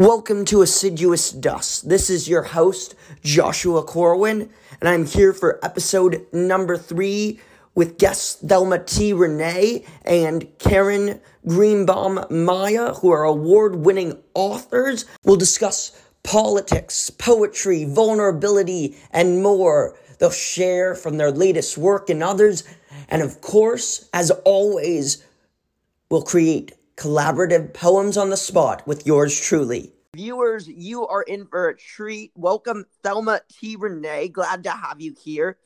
Welcome to Assiduous Dust. This is your host, Joshua Corwin, and I'm here for episode number three with guests Thelma T. Reyna and Karen Greenbaum Maya, who are award winning authors. We'll discuss politics, poetry, vulnerability, and more. They'll share from their latest work and others. And of course, as always, we'll create collaborative poems on the spot with yours truly. Viewers, you are in for a treat. Welcome, Thelma T. Reyna. Glad to have you here.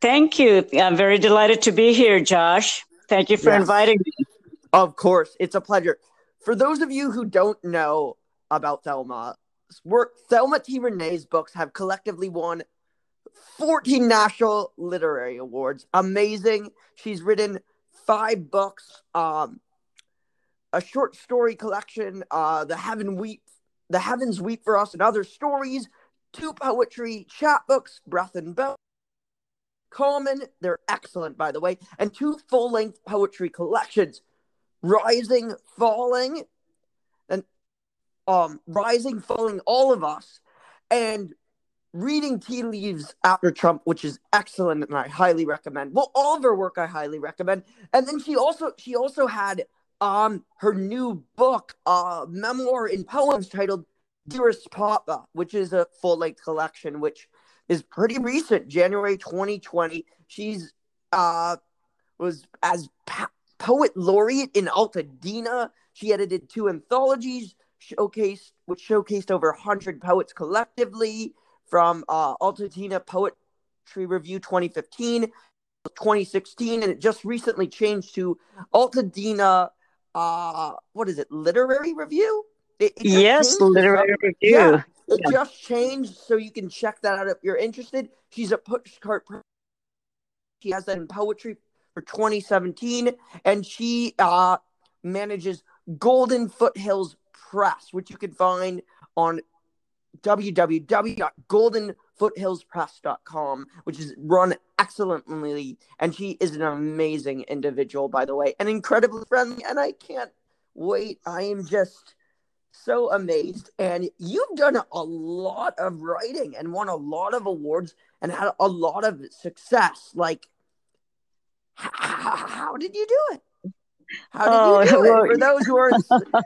Thank you. I'm very delighted to be here, Josh. Thank you for yes. inviting me. Of course, it's a pleasure. For those of you who don't know about Thelma, work Thelma T. Reyna's books have collectively won 14 national literary awards. Amazing. She's written five books, um, a short story collection, uh, The Heaven Weep, The Heavens Weep for Us and Other Stories, two poetry chapbooks, Breath and Bone, Common, they're excellent by the way, and two full-length poetry collections, Rising, Falling, and um, Rising, Falling, All of Us, and reading tea leaves after Trump, which is excellent and I highly recommend. Well, all of her work I highly recommend. And then she also she also had um her new book, uh memoir in poems titled Dearest Papa, which is a full-length collection which is pretty recent, January 2020. She's uh was as pa- poet laureate in Altadena. She edited two anthologies showcased which showcased over 100 poets collectively from uh, Altadena Poetry Review 2015, 2016, and it just recently changed to Altadena. Uh, what is it? Literary Review. It, it yes, literary review. Yeah, it just changed, so you can check that out if you're interested. She's a pushcart. She has that in poetry for 2017, and she uh, manages Golden Foothills Press, which you can find on www.goldenfoothillspress.com, which is run excellently. And she is an amazing individual, by the way, and incredibly friendly. And I can't wait. I am just so amazed. And you've done a lot of writing and won a lot of awards and had a lot of success. Like, how did you do it? How did you oh, do it? For those who are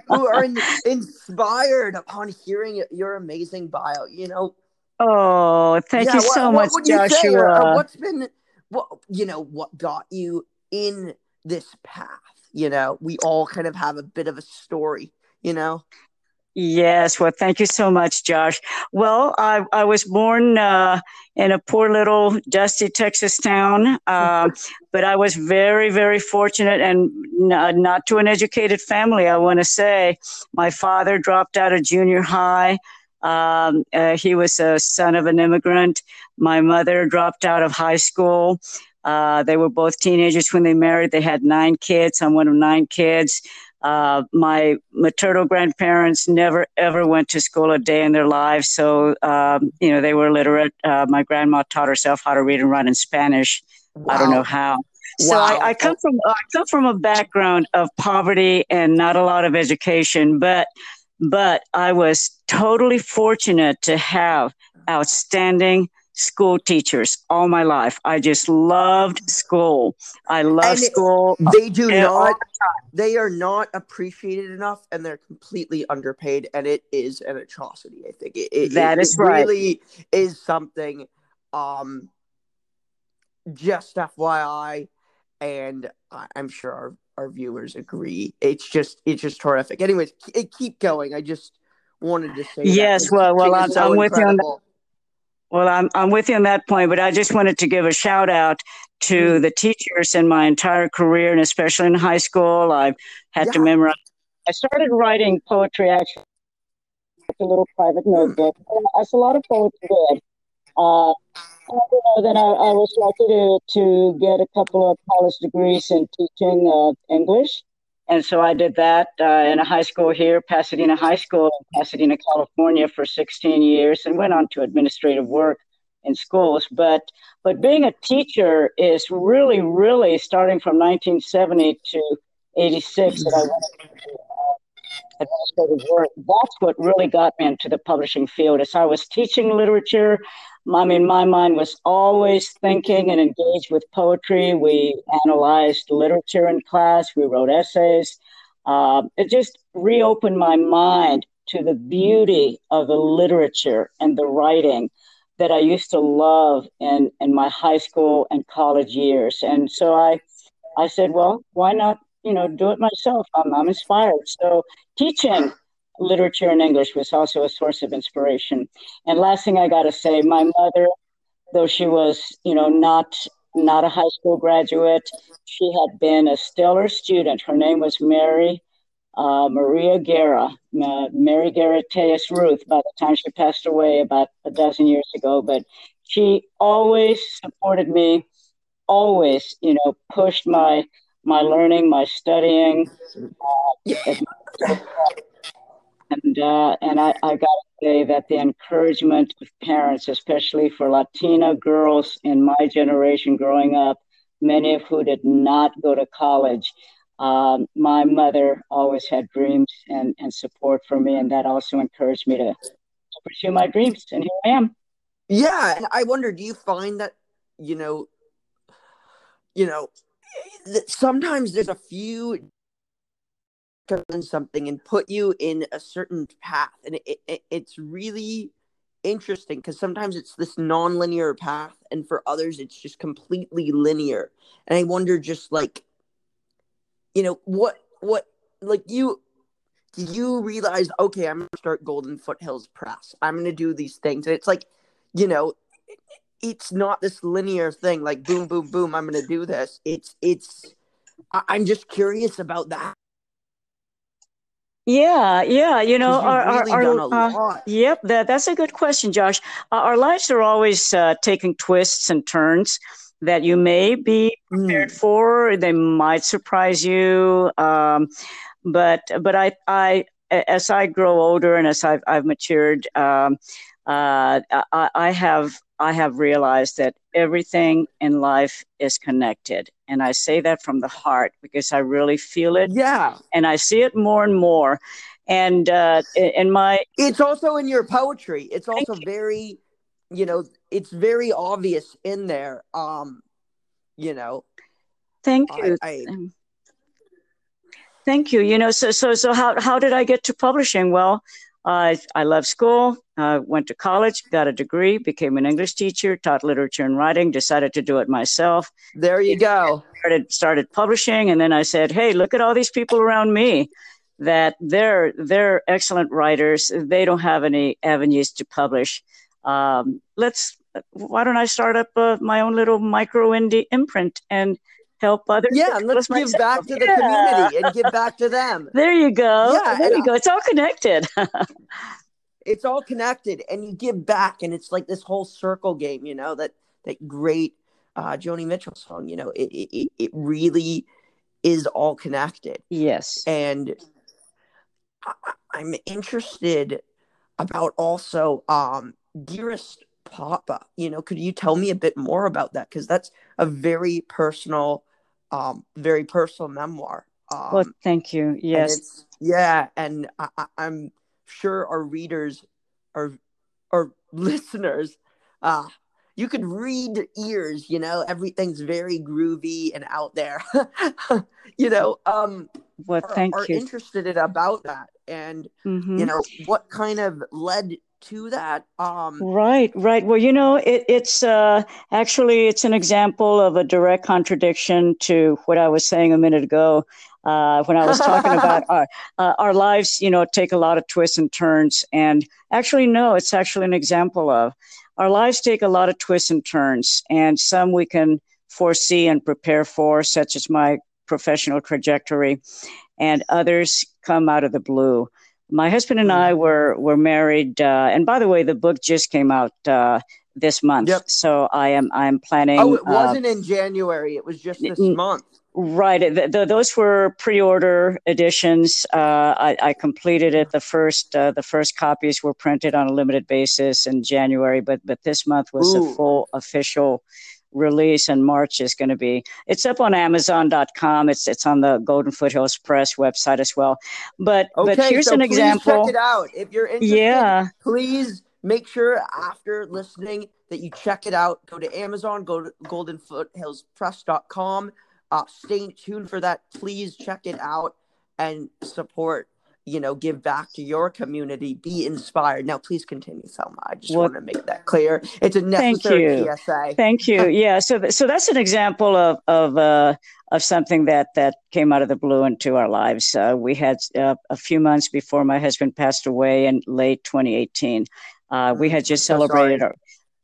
who are in, inspired upon hearing your amazing bio, you know. Oh, thank yeah, you so what, much, what Joshua. Say, or, what's been what you know? What got you in this path? You know, we all kind of have a bit of a story. You know. Yes, well, thank you so much, Josh. Well, I, I was born uh, in a poor little dusty Texas town, uh, but I was very, very fortunate and n- not to an educated family, I want to say. My father dropped out of junior high. Um, uh, he was a son of an immigrant. My mother dropped out of high school. Uh, they were both teenagers when they married. They had nine kids. I'm one of nine kids. Uh, my maternal grandparents never ever went to school a day in their lives, so um, you know they were literate. Uh, my grandma taught herself how to read and write in Spanish. Wow. I don't know how. So wow. I, I, come from I come from a background of poverty and not a lot of education, but but I was totally fortunate to have outstanding school teachers all my life. I just loved school. I love and school. They do not. They are not appreciated enough, and they're completely underpaid. And it is an atrocity. I think it, it that it, is it right. Really is something. Um, just FYI, and I'm sure our, our viewers agree. It's just it's just horrific. Anyways, keep going. I just wanted to say. Yes, well, well, I'm, so I'm with you on that well, I'm, I'm with you on that point, but I just wanted to give a shout out to mm-hmm. the teachers in my entire career, and especially in high school. I've had yeah. to memorize. I started writing poetry actually, a little private hmm. notebook, as a lot of poets did. Uh, and, then I, I, was lucky to, to get a couple of college degrees in teaching uh, English. And so I did that uh, in a high school here, Pasadena High School Pasadena, California, for 16 years, and went on to administrative work in schools. But but being a teacher is really, really starting from 1970 to 86 that I went administrative work. That's what really got me into the publishing field. As I was teaching literature, I mean, my mind was always thinking and engaged with poetry. We analyzed literature in class. We wrote essays. Uh, it just reopened my mind to the beauty of the literature and the writing that I used to love in, in my high school and college years. And so I, I said, well, why not, you know, do it myself? I'm, I'm inspired. So teaching literature and English was also a source of inspiration. And last thing I got to say, my mother, though she was, you know, not not a high school graduate, she had been a stellar student. Her name was Mary uh, Maria Guerra, uh, Mary Guerra Tejas Ruth, by the time she passed away about a dozen years ago. But she always supported me, always, you know, pushed my my learning, my studying. Uh, and uh, and I, I got to say that the encouragement of parents, especially for Latina girls in my generation growing up, many of who did not go to college, um, my mother always had dreams and, and support for me, and that also encouraged me to, pursue my dreams. And here I am. Yeah, and I wonder, do you find that you know, you know, sometimes there's a few something and put you in a certain path, and it, it it's really interesting because sometimes it's this non-linear path and for others it's just completely linear. And i wonder just like you know what what like you do you realize okay i'm gonna start golden foothills press. I'm gonna do these things. And it's like you know it's not this linear thing like boom boom boom i'm gonna do this it's it's i'm just curious about that yeah, yeah, you know, our, really our, uh, yep, that that's a good question, Josh. Uh, our lives are always uh, taking twists and turns, that you may be prepared mm. for. They might surprise you. Um, but but I I as I grow older and as I've I've matured, um, uh, I, I have I have realized that everything in life is connected. And I say that from the heart because I really feel it. Yeah. And I see it more and more. And uh, in my. It's also in your poetry. It's also very you know, it's very obvious in there. Um, you know. Thank you. I, I, Thank you. You know, so so so how how did I get to publishing? Well, uh, I love school. Uh, went to college, got a degree, became an English teacher, taught literature and writing. Decided to do it myself. There you go. Started started publishing, and then I said, "Hey, look at all these people around me." That they're they're excellent writers. They don't have any avenues to publish um, let's why don't I start up uh, my own little micro indie imprint and help others? Yeah, and let's give myself. back to the yeah. community and give back to them. There you go. Yeah, there you go. It's all connected. it's all connected, and you give back, and it's like this whole circle game. You know that that great uh, Joni Mitchell song. You know, it it, it really is all connected. Yes, and I, I'm interested about also um dearest papa you know could you tell me a bit more about that because that's a very personal um very personal memoir um, well thank you. yes. and yeah and I, i'm sure our readers our our listeners uh you could read ears you know everything's very groovy and out there you know um well thank are, you. are interested in about that and mm-hmm. you know what kind of led to that um right right well you know it, it's uh actually it's an example of a direct contradiction to what i was saying a minute ago uh, when I was talking about our, uh, our lives, you know, take a lot of twists and turns. And actually, no, it's actually an example of our lives take a lot of twists and turns, and some we can foresee and prepare for, such as my professional trajectory, and others come out of the blue my husband and I mm-hmm. were were married, uh, and by the way, the book just came out uh, this month. Yep. So I am I'm planning. Oh, it wasn't uh, in January. It was just this n- month. Right. The, the, those were pre-order editions. Uh, I, I, completed it. The first uh, the first copies were printed on a limited basis in January, but but this month was Ooh. a full official release in March is going to be. It's up on Amazon.com. It's it's on the Golden Foothills Press website as well. But okay, but here's so an example. Check it out if you're interested. Yeah. Please make sure after listening that you check it out. Go to Amazon. Go to GoldenFoothillsPress.com. Uh, stay tuned for that. Please check it out and support you know, give back to your community, be inspired. Now, please continue, Thelma. I just well, want to make that clear. It's a necessary thank PSA. Thank you. yeah. So, th- so that's an example of of uh, of something that that came out of the blue into our lives. Uh, we had uh, a few months before my husband passed away in late 2018. Uh, we had just celebrated our.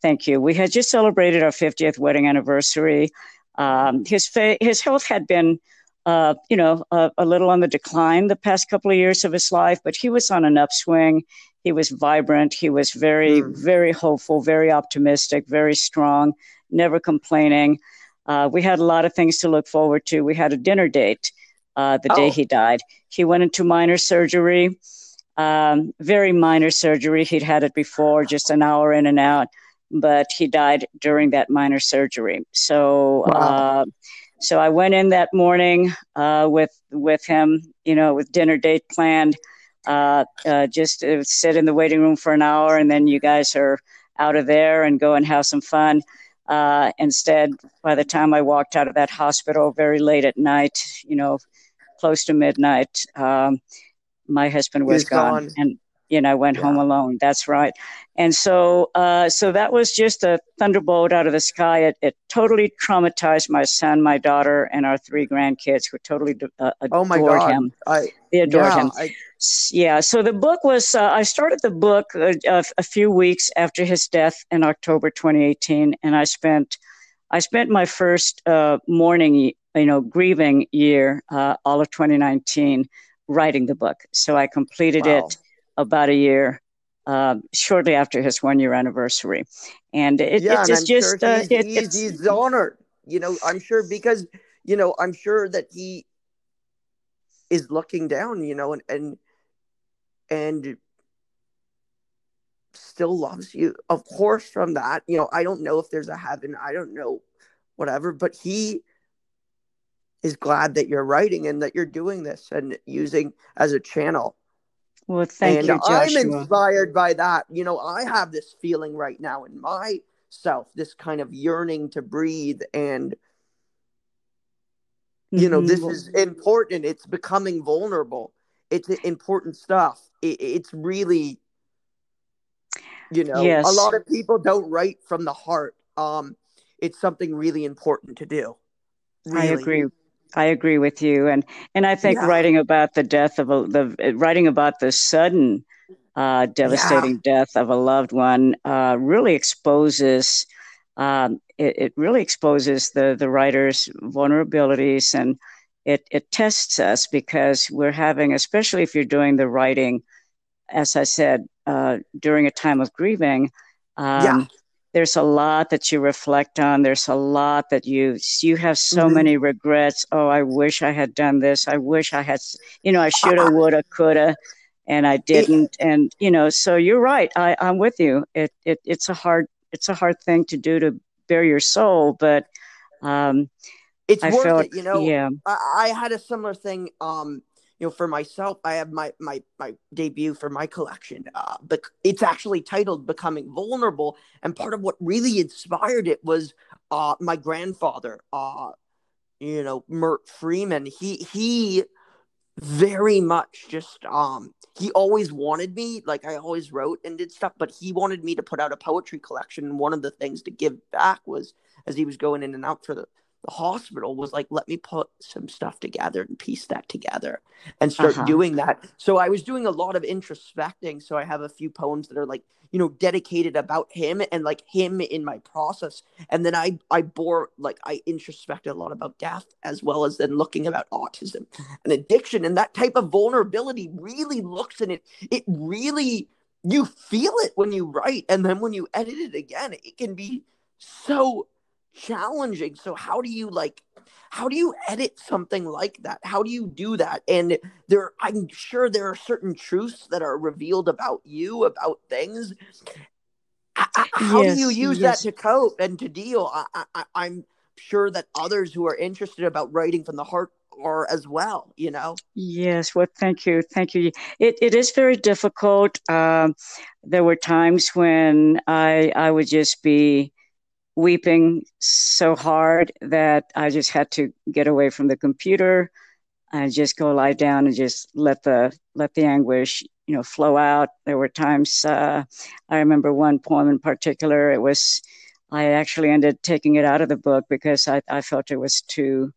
Thank you. We had just celebrated our 50th wedding anniversary. Um, his fa- his health had been uh, you know, a, a, little on the decline the past couple of years of his life, but he was on an upswing. He was vibrant. He was very, mm. very hopeful, very optimistic, very strong, never complaining. Uh, we had a lot of things to look forward to. We had a dinner date uh, the oh. day he died. He went into minor surgery, um, very minor surgery. He'd had it before, just an hour in and out, but he died during that minor surgery. So, wow uh, so I went in that morning uh, with with him, you know, with dinner date planned. Uh, uh, just to sit in the waiting room for an hour, and then you guys are out of there and go and have some fun. Uh, instead, by the time I walked out of that hospital very late at night, you know, close to midnight, um, my husband was gone. gone. and you know, I went yeah. home alone. That's right. And so, uh, so that was just a thunderbolt out of the sky. It, it, totally traumatized my son, my daughter, and our three grandkids who totally uh, adored oh my God. him. I, they adored yeah, him. I, yeah. So the book was, uh, I started the book a, uh, a, few weeks after his death in October 2018. And I spent, I spent my first uh, mourning, you know, grieving year, uh, all of 2019 writing the book. So I completed wow. it about a year uh, shortly after his one year anniversary. And it, yeah, it's just, sure uh, he's, it, he's, he's honored. You know, I'm sure because, you know, I'm sure that he is looking down, you know, and, and, and still loves you. Of course, from that, you know, I don't know if there's a heaven, I don't know, whatever, but he is glad that you're writing and that you're doing this and using as a channel well, thank and you, Joshua. I'm inspired by that. You know, I have this feeling right now in myself, this kind of yearning to breathe and you know, mm-hmm. this is important. It's becoming vulnerable. It's important stuff. It, it's really, you know, yes. a lot of people don't write from the heart. Um, it's something really important to do. Really. I agree. I agree with you, and and I think yeah. writing about the death of a, the writing about the sudden, uh, devastating yeah. death of a loved one uh, really exposes. Um, it, it, really exposes the the writer's vulnerabilities, and it it tests us because we're having, especially if you're doing the writing, as I said, uh, during a time of grieving. Um, yeah there's a lot that you reflect on. There's a lot that you you have so mm-hmm. many regrets. Oh i wish i had done this. I wish i had you know i shoulda woulda coulda and i didn't. And you know so you're right. I i'm with you. It, it it's a hard it's a hard thing to do to bare your soul but um it's I worth felt, it you know. Yeah. I, I had a similar thing um you know, for myself, I have my my my debut for my collection. Uh, but it's actually titled "Becoming Vulnerable," and part of what really inspired it was uh, my grandfather. Uh, you know, Mert Freeman. He he very much just um he always wanted me like i always wrote and did stuff but he wanted me to put out a poetry collection one of the things to give back was as he was going in and out for the the hospital was like, let me put some stuff together and piece that together and start uh-huh. doing that. So I was doing a lot of introspecting. So I have a few poems that are like, you know, dedicated about him and like him in my process. And then I I bore like I introspected a lot about death as well as then looking about autism and addiction. And that type of vulnerability really looks in it. It really you feel it when you write. And then when you edit it again, it can be so challenging. So how do you like how do you edit something like that? How do you do that? And there I'm sure there are certain truths that are revealed about you, about things. how yes, do you use yes. that to cope and to deal? I, I, I'm sure that others who are interested about writing from the heart are as well you know yes well thank you thank you it, it is very difficult um, there were times when i i would just be weeping so hard that i just had to get away from the computer. And just go lie down and just let the let the anguish you know flow out. There were times uh, i remember one poem in particular. It was i actually ended taking it out of the book because i, I felt it was too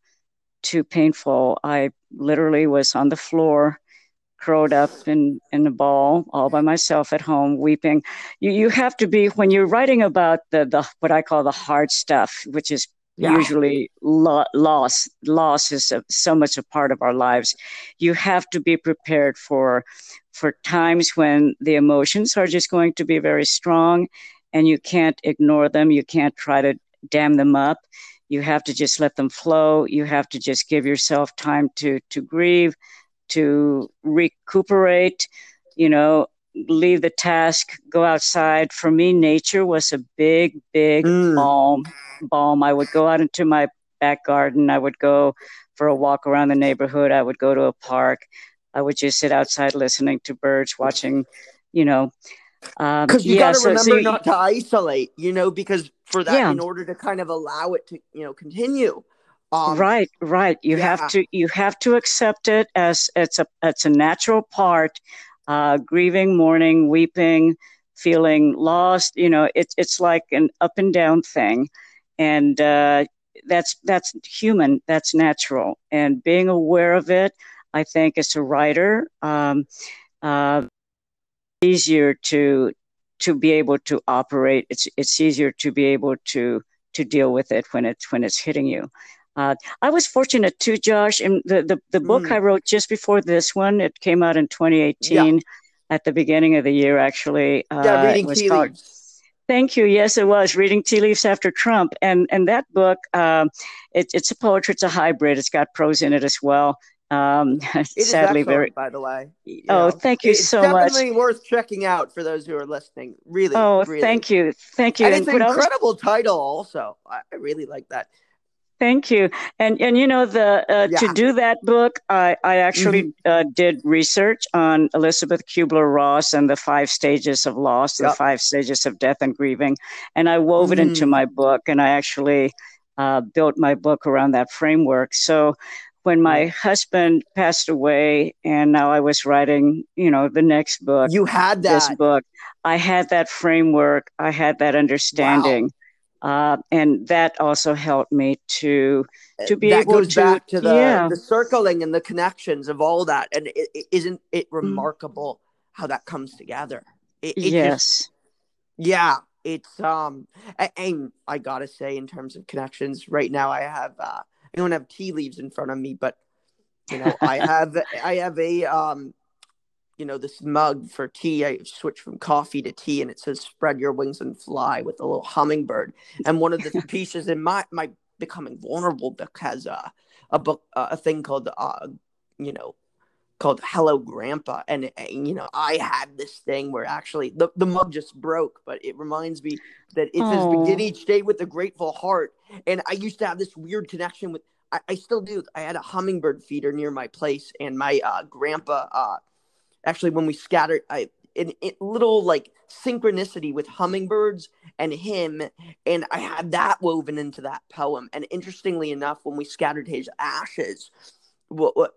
too painful. I literally was on the floor, curled up in, in a ball, all by myself at home, weeping. You, you have to be, when you're writing about the, the what I call the hard stuff, which is yeah. usually lo- loss, loss is a, so much a part of our lives. You have to be prepared for, for times when the emotions are just going to be very strong and you can't ignore them. You can't try to dam them up you have to just let them flow you have to just give yourself time to to grieve to recuperate you know leave the task go outside for me nature was a big big mm. balm balm i would go out into my back garden i would go for a walk around the neighborhood i would go to a park i would just sit outside listening to birds watching you know because um, you yeah, got to so, remember so you, not to isolate, you know, because for that, yeah. in order to kind of allow it to, you know, continue. Um, right, right. You yeah. have to you have to accept it as it's a it's a natural part. Uh, grieving, mourning, weeping, feeling lost. You know, it's it's like an up and down thing, and uh, that's that's human. That's natural, and being aware of it, I think, as a writer. Um, uh, easier to to be able to operate. It's it's easier to be able to to deal with it when it's when it's hitting you. Uh, I was fortunate too, Josh. In the the, the book mm. I wrote just before this one, it came out in 2018 yeah. at the beginning of the year. Actually, uh, yeah, reading tea called, leaves. Thank you. Yes, it was reading tea leaves after Trump, and and that book, um, it, it's a poetry. It's a hybrid. It's got prose in it as well. Um, sadly, very. By the way. You oh, know, thank you so definitely much. Definitely worth checking out for those who are listening. Really. Oh, really. thank you, thank you. And, and it's an incredible was... title. Also, I, really like that. Thank you. And and you know the uh, yeah. to do that book, I I actually mm-hmm. uh, did research on Elizabeth Kubler Ross and the five stages of loss, yep. the five stages of death and grieving, and I wove mm-hmm. it into mm. my book, and I actually. Uh, built my book around that framework. So when my husband passed away and now I was writing, you know, the next book. You had that. This book. I had that framework. I had that understanding. Wow. Uh, and that also helped me to to be that able goes to back to the, yeah. the circling and the connections of all that and it, it, isn't it mm. remarkable mm. how that comes together it, yes just, yeah it's um and i gotta say in terms of connections right now i have uh I don't have tea leaves in front of me, but you know, I have I have a um you know this mug for tea. I switched from coffee to tea, and it says "Spread your wings and fly" with a little hummingbird. And one of the pieces in my my becoming vulnerable book has a a book uh, a thing called uh you know called Hello Grandpa. And, and, you know, I had this thing where actually the, the mug just broke, but it reminds me that it says Aww. begin each day with a grateful heart. And I used to have this weird connection with, I, I still do. I had a hummingbird feeder near my place, and my uh, grandpa, uh, actually, when we scattered, I, in, in little like synchronicity with hummingbirds and him and i had that woven into that poem and interestingly enough when we scattered his ashes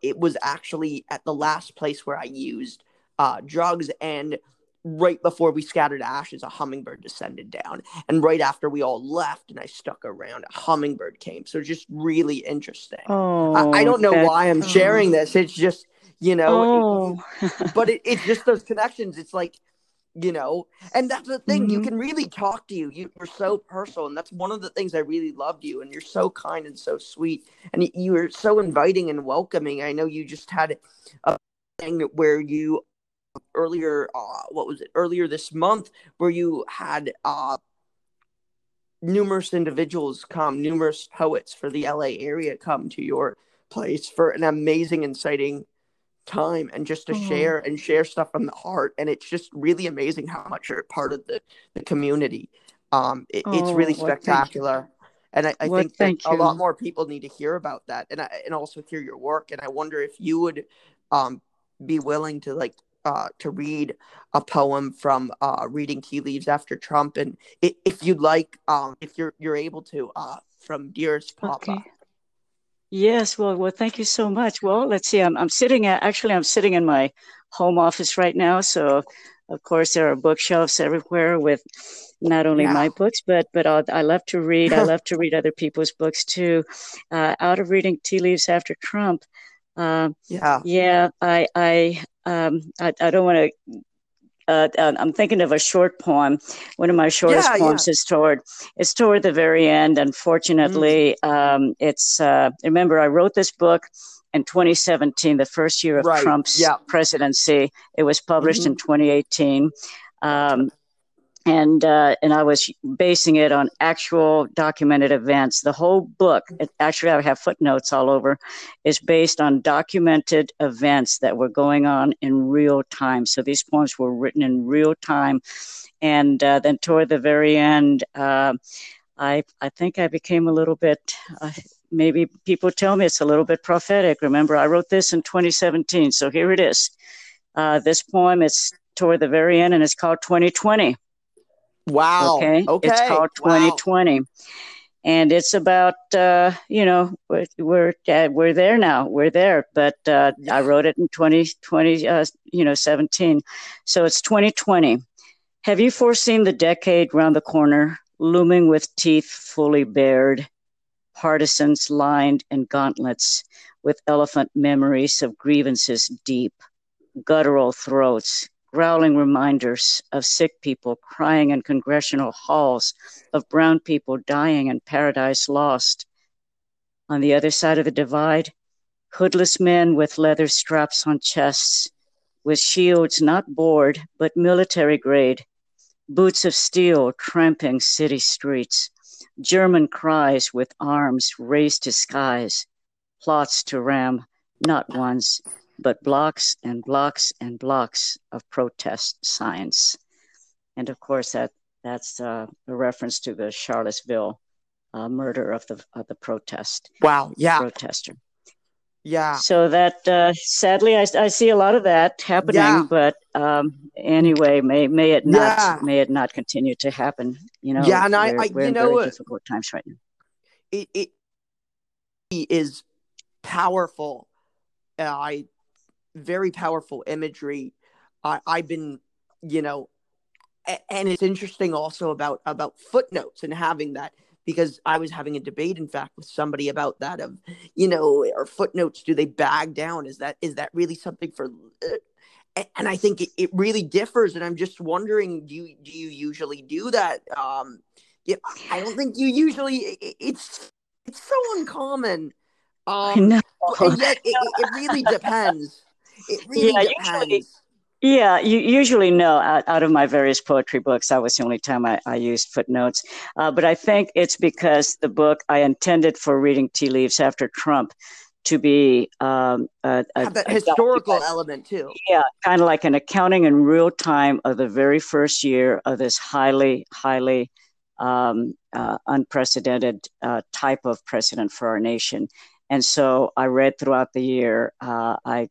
it was actually at the last place where I used uh, drugs and right before we scattered ashes, a hummingbird descended down. And right after we all left and I stuck around, a hummingbird came. So just really interesting. Oh, I, I don't know why I'm sharing this. It's just, you know, oh. but it, it's just those connections. It's like, you know and that's the thing mm-hmm. you can really talk to you you're so personal and that's one of the things i really loved you and you're so kind and so sweet and you are so inviting and welcoming i know you just had a thing where you earlier uh what was it earlier this month where you had uh numerous individuals come numerous poets for the la area come to your place for an amazing inciting time and just to mm. share and share stuff from the heart. And it's just really amazing how much you're part of the, the community. Um, it, oh, it's really spectacular. And I, I well, think that a lot more people need to hear about that and I, and also hear your work. And I wonder if you would um, be willing to like uh, to read a poem from uh, reading tea leaves after Trump, and if you'd like, um, if you're you're able to, uh, from Dearest Papa. Okay. Yes, well, well, thank you so much. Well, let's see. I'm I'm sitting at actually I'm sitting in my home office right now, so of course there are bookshelves everywhere with not only yeah. my books, but but I'll, i love to read. I love to read other people's books too. Uh, out of reading tea leaves after Trump. Uh, yeah, yeah. I I um, I, I don't want to uh, uh, I'm thinking of a short poem. One of my shortest yeah, poems yeah. is toward it's toward the very end. Unfortunately, mm. um, it's uh, remember I wrote this book in 2017, the first year of right. Trump's yeah. presidency. It was published mm-hmm. in 2018. Um, and uh, and I was basing it on actual documented events. The whole book, actually, I have footnotes all over, is based on documented events that were going on in real time. So these poems were written in real time, and uh, then toward the very end, uh, I I think I became a little bit. Uh, maybe people tell me it's a little bit prophetic. Remember, I wrote this in 2017, so here it is. Uh, this poem is toward the very end, and it's called 2020. Wow. Okay. okay. It's called 2020. Wow. And it's about, uh, you know, we're we're, uh, we're there now. We're there, but uh, I wrote it in 2020, uh, you know, 17. So it's 2020. Have you foreseen the decade round the corner, looming with teeth fully bared, partisans lined in gauntlets, with elephant memories of grievances deep, guttural throats, growling reminders of sick people crying in congressional halls, of brown people dying in paradise lost. On the other side of the divide, hoodless men with leather straps on chests, with shields not bored but military grade, boots of steel tramping city streets, German cries with arms raised to skies, plots to ram not once, but blocks and blocks and blocks of protest signs. And of course, that that's uh, a reference to the Charlottesville uh, murder of the of the protest. Wow! Yeah, protester. Yeah. So that uh, sadly, I, I see a lot of that happening. Yeah. But um, anyway, may may it not yeah. may it not continue to happen. You know. Yeah, and I, I you know, very difficult times right now. It it is powerful. Uh, I very powerful imagery. I, I've been, you know, and it's interesting also about about footnotes and having that because I was having a debate, in fact, with somebody about that of, you know, are footnotes do they bag down? Is that is that really something for? Uh, and I think it, it really differs, and I'm just wondering, do you do you usually do that? Um, yeah, I don't think you usually. It, it's it's so uncommon. Um, yet it, it really depends. It really yeah, depends. Usually, yeah, you usually know out, out, of my various poetry books, that was the only time I, I used footnotes. Uh, but I think it's because the book I intended for reading tea leaves after Trump to be um, a, a, a historical element too. Yeah, kind of like an accounting in real time of the very first year of this highly, highly um, uh, unprecedented uh, type of precedent for our nation. And so I read throughout the year. Uh, I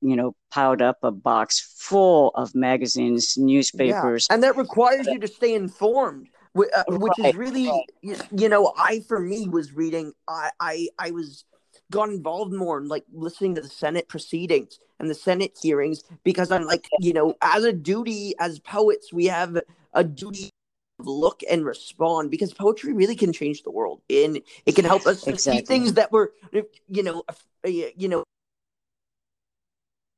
you know, piled up a box full of magazines, newspapers. Yeah. And that requires you to stay informed. Uh, which right. is really, you know, I for me was reading. I I I was got involved more in like listening to the Senate proceedings and the Senate hearings because I'm like, you know, as a duty as poets, we have a duty look and respond because poetry really can change the world and it can help us exactly. see things that were you know you know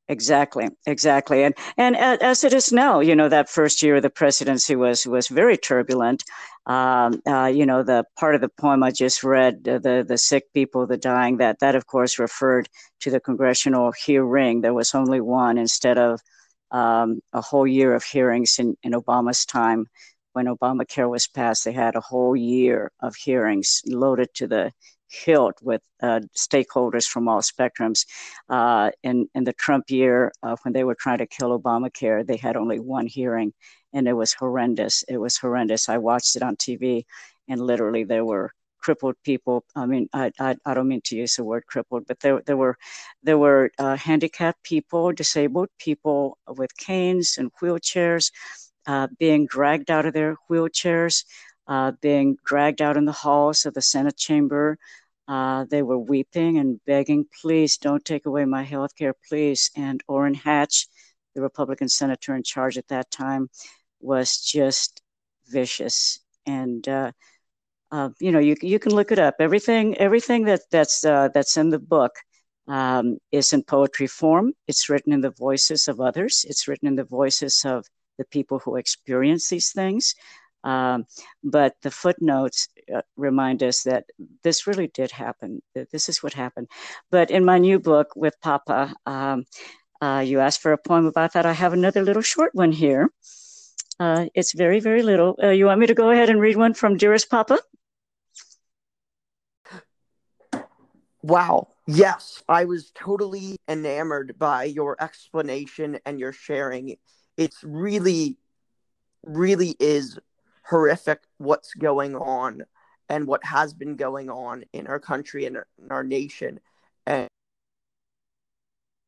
Exactly, exactly, and and as it is now, you know that first year of the presidency was was very turbulent. Um, uh, you know the part of the poem I just read, uh, the the sick people, the dying, that that of course referred to the congressional hearing. There was only one instead of um, a whole year of hearings in in Obama's time. When Obamacare was passed, they had a whole year of hearings loaded to the killed with uh, stakeholders from all spectrums. Uh, in in the Trump year, uh, when they were trying to kill Obamacare, they had only one hearing, and it was horrendous. It was horrendous. I watched it on TV, and literally there were crippled people. I mean, I, I, I don't mean to use the word crippled, but there there were there were uh, handicapped people, disabled people with canes and wheelchairs. Uh, being dragged out of their wheelchairs, uh, being dragged out in the halls of the Senate chamber. Uh, they were weeping and begging, please don't take away my health care, please. And Orrin Hatch, the Republican senator in charge at that time, was just vicious. And uh, uh, you know, you you can look it up. Everything everything that that's uh, that's in the book um, is in poetry form. It's written in the voices of others. It's written in the voices of the people who experience these things. Um, but the footnotes uh, remind us that this really did happen. That this is what happened. But in my new book with Papa, um, uh, you asked for a poem about that. I have another little short one here. Uh, it's very, very little. Uh, you want me to go ahead and read one from Dearest Papa? Wow. Yes, I was totally enamored by your explanation and your sharing. It's really, really is horrific what's going on and what has been going on in our country and in our nation. And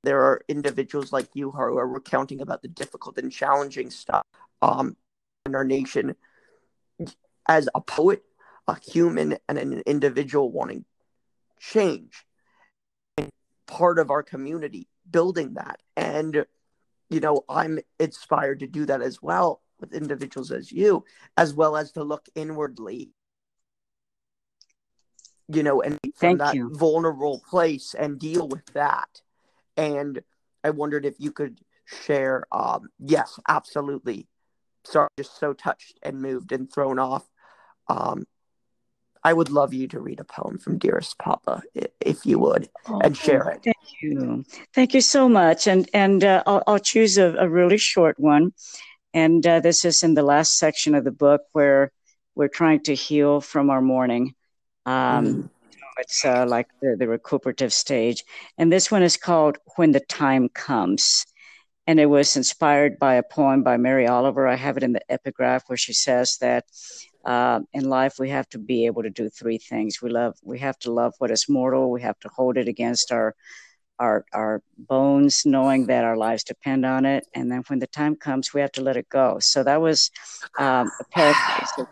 there are individuals like you who are recounting about the difficult and challenging stuff um, in our nation. As a poet, a human, and an individual wanting change, and part of our community, building that. And, you know, I'm inspired to do that as well with individuals as you, as well as to look inwardly, you know, and from that you. vulnerable place and deal with that. And I wondered if you could share. Um, yes, absolutely. Sorry, just so touched and moved and thrown off. Um, I would love you to read a poem from Dearest Papa, if you would, oh, and share it. Thank you, thank you so much. And and uh, I'll, I'll choose a, a really short one. And uh, this is in the last section of the book where we're trying to heal from our mourning. Um, mm-hmm. It's uh, like the, the recuperative stage. And this one is called When the Time Comes. And it was inspired by a poem by Mary Oliver. I have it in the epigraph where she says that uh, in life we have to be able to do three things. We love, we have to love what is mortal. We have to hold it against our our our bones, knowing that our lives depend on it, and then when the time comes, we have to let it go. So that was um, a paraphrase of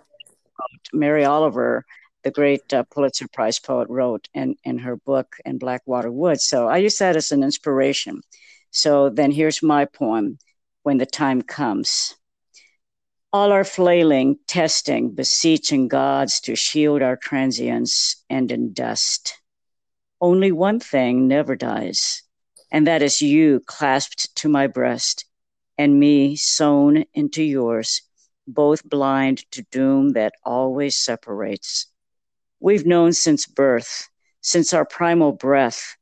Mary Oliver, the great uh, Pulitzer Prize poet, wrote in in her book in Blackwater Woods. So I use that as an inspiration. So then here's my poem, "When the Time Comes." All our flailing, testing, beseeching gods to shield our transience end in dust only one thing never dies, and that is you clasped to my breast, and me sewn into yours, both blind to doom that always separates. We've known since birth, since our primal breath,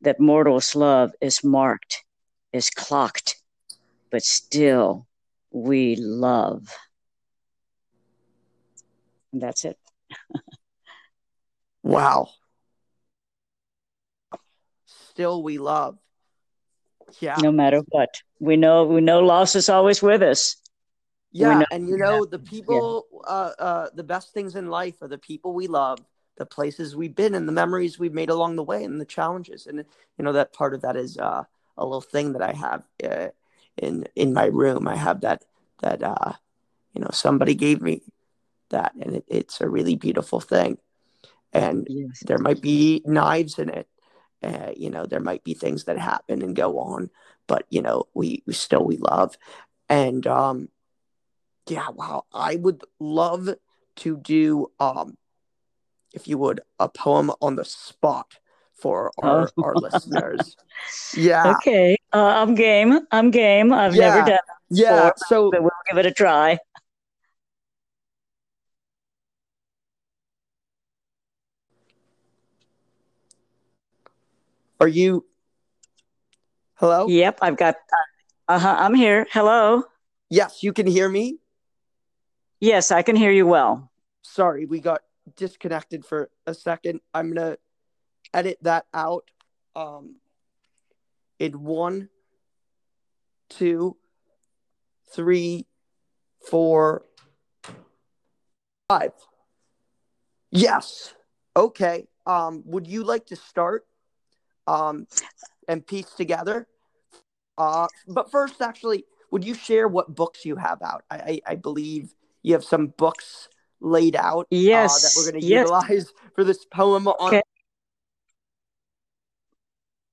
that mortal's love is marked, is clocked, but still we love. And that's it. wow still we love. Yeah. No matter what. We know we know loss is always with us. Yeah, and you know the people yeah. uh, uh the best things in life are the people we love, the places we've been and the memories we've made along the way and the challenges. And you know that part of that is uh a little thing that I have uh, in in my room. I have that that uh you know somebody gave me that and it, it's a really beautiful thing. And yes. there might be knives in it uh, you know, there might be things that happen and go on, but you know, we, we still we love. And um, yeah, wow, I would love to do um, if you would, a poem on the spot for our, oh. our listeners. Yeah. Okay. Uh, I'm game. I'm game. I've yeah. never done it. Yeah. So we'll give it a try. Are you? Hello. Yep, I've got. Uh huh. I'm here. Hello. Yes, you can hear me. Yes, I can hear you well. Sorry, we got disconnected for a second. I'm gonna edit that out. Um, in one, two, three, four, five. Yes. Okay. Um, would you like to start? Um, and piece together. Uh, but first, actually, would you share what books you have out? I, I, I believe you have some books laid out. Yes, uh, that we're going to yes. utilize for this poem on. Okay.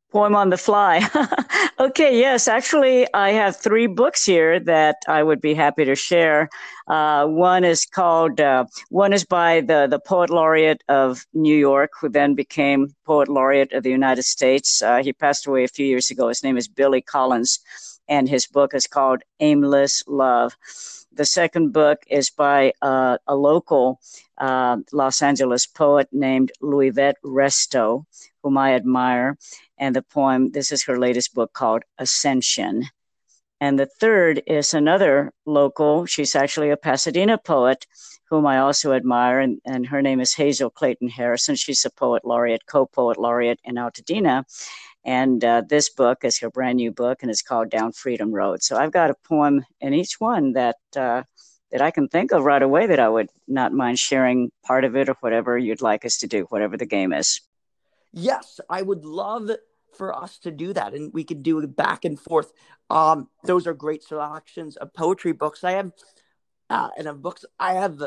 Poem on the fly. okay, yes, actually, I have three books here that I would be happy to share. Uh, one is called, uh, one is by the, the poet laureate of New York, who then became poet laureate of the United States. Uh, he passed away a few years ago. His name is Billy Collins, and his book is called Aimless Love. The second book is by uh, a local uh, Los Angeles poet named Luivette Resto, whom I admire. And the poem, this is her latest book called Ascension. And the third is another local, she's actually a Pasadena poet whom I also admire, and, and her name is Hazel Clayton Harrison. She's a poet laureate, co poet laureate in Altadena. And uh, this book is her brand new book, and it's called Down Freedom Road. So I've got a poem in each one that uh, that I can think of right away that I would not mind sharing part of it or whatever you'd like us to do, whatever the game is. Yes, I would love for us to do that, and we could do it back and forth. Um, those are great selections of poetry books. I have, uh, and of books, I have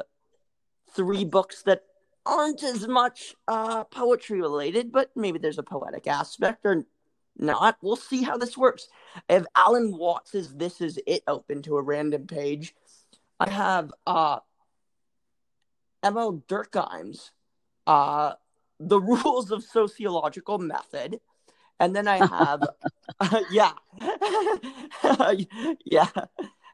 three books that aren't as much uh, poetry related, but maybe there's a poetic aspect or not. We'll see how this works. If Alan Watts's This Is It open to a random page, I have uh, Emil Durkheim's uh, The Rules of Sociological Method. And then I have, uh, yeah, yeah.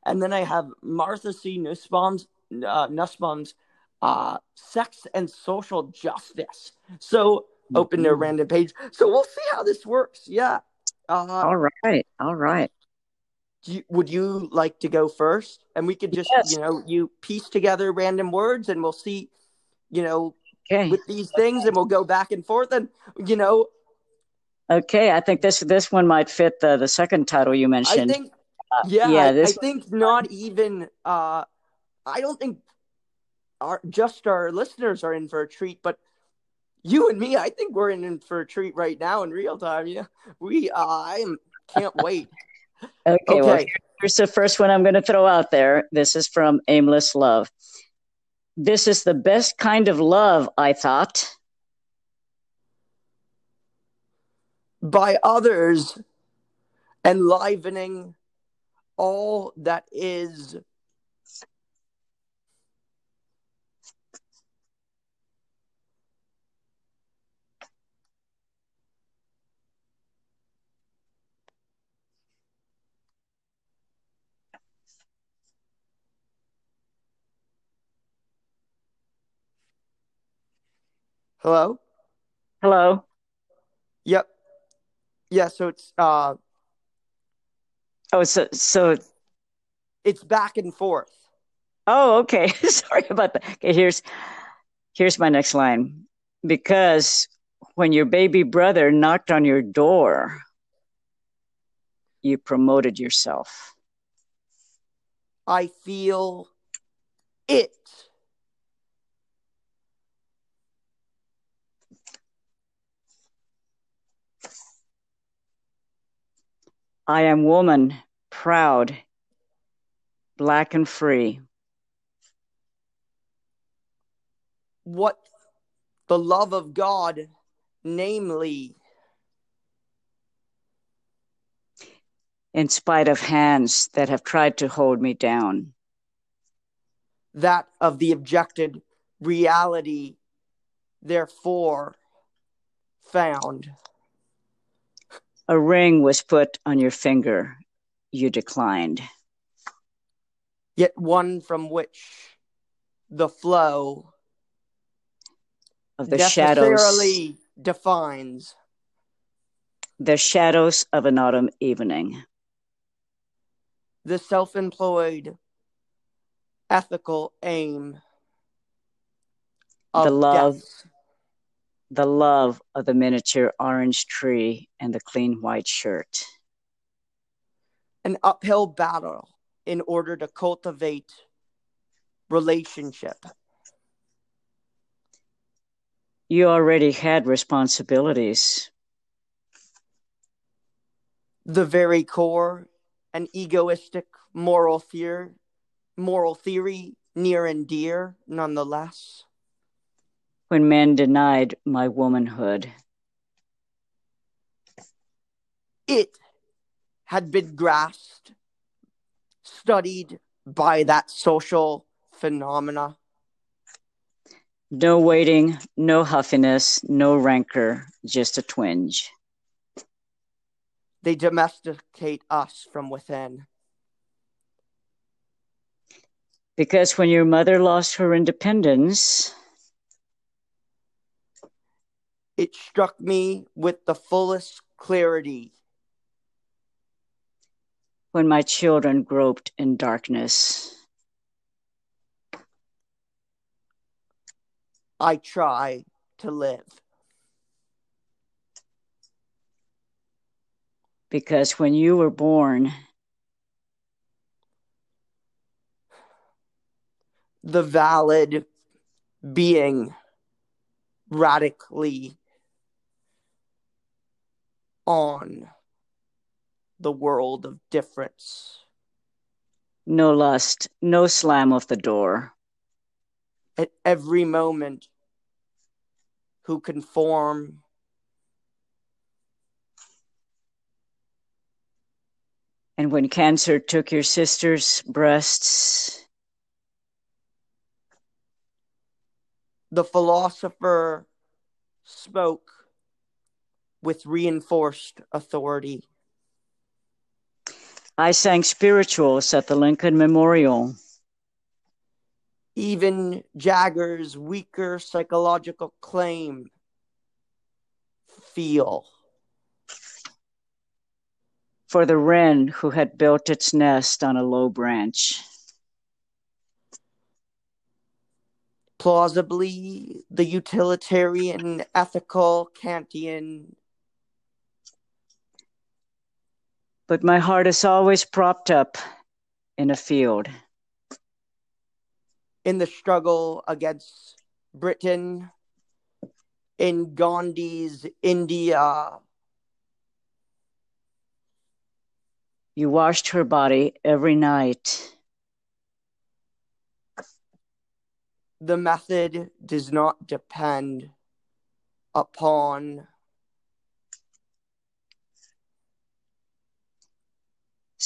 And then I have Martha C. Nussbaum's, uh, Nussbaum's uh, sex and social justice. So open to a random page. So we'll see how this works. Yeah. Uh, all right. All right. You, would you like to go first? And we could just, yes. you know, you piece together random words and we'll see, you know, okay. with these things and we'll go back and forth and, you know. Okay. I think this, this one might fit the, the second title you mentioned. I think, yeah, yeah I, I think not even, uh, I don't think our just our listeners are in for a treat, but you and me, I think we're in for a treat right now in real time. Yeah, we, uh, I am can't wait. okay, okay. Well, here's the first one I'm going to throw out there. This is from Aimless Love. This is the best kind of love, I thought. By others, enlivening all that is Hello? Hello? Yep. Yeah, so it's uh Oh, so so it's back and forth. Oh, okay. Sorry about that. Okay, here's here's my next line. Because when your baby brother knocked on your door, you promoted yourself. I feel it. I am woman, proud, black and free. What the love of God, namely, in spite of hands that have tried to hold me down, that of the objected reality, therefore, found. A ring was put on your finger. You declined. Yet one from which the flow of the shadows defines the shadows of an autumn evening. The self employed ethical aim the love deaths. The love of the miniature orange tree and the clean white shirt. An uphill battle in order to cultivate relationship. You already had responsibilities. The very core an egoistic moral fear moral theory near and dear nonetheless when men denied my womanhood. It had been grasped, studied by that social phenomena. No waiting, no huffiness, no rancor, just a twinge. They domesticate us from within. Because when your mother lost her independence, it struck me with the fullest clarity. When my children groped in darkness, I try to live. Because when you were born, the valid being radically on the world of difference. No lust, no slam of the door. At every moment, who conform And when cancer took your sister's breasts, the philosopher spoke with reinforced authority. I sang spirituals at the Lincoln Memorial. Even Jagger's weaker psychological claim feel. For the wren who had built its nest on a low branch. Plausibly, the utilitarian, ethical Kantian but my heart is always propped up in a field. In the struggle against Britain, in Gandhi's India. You washed her body every night. The method does not depend upon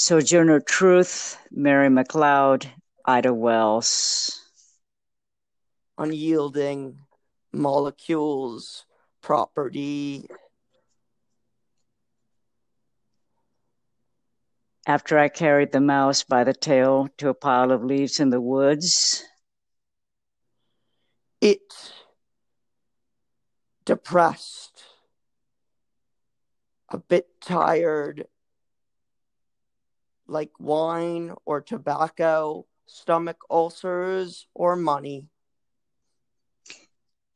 Sojourner Truth, Mary McLeod, Ida Wells. Unyielding molecules, property. After I carried the mouse by the tail to a pile of leaves in the woods, it depressed, a bit tired, like wine or tobacco, stomach ulcers, or money.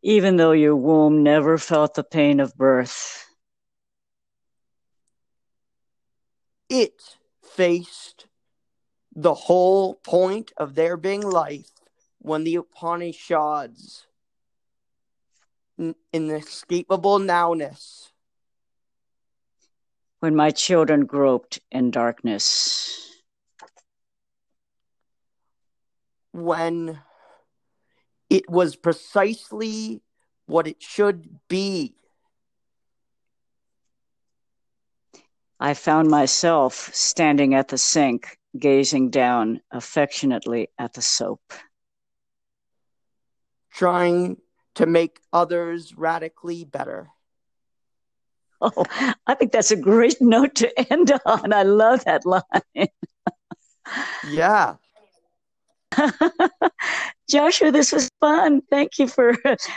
Even though your womb never felt the pain of birth, it faced the whole point of there being life when the Upanishads, in inescapable nowness, when my children groped in darkness. When it was precisely what it should be. I found myself standing at the sink, gazing down affectionately at the soap. Trying to make others radically better. Oh, I think that's a great note to end on. I love that line. yeah. Joshua, this was fun. Thank you for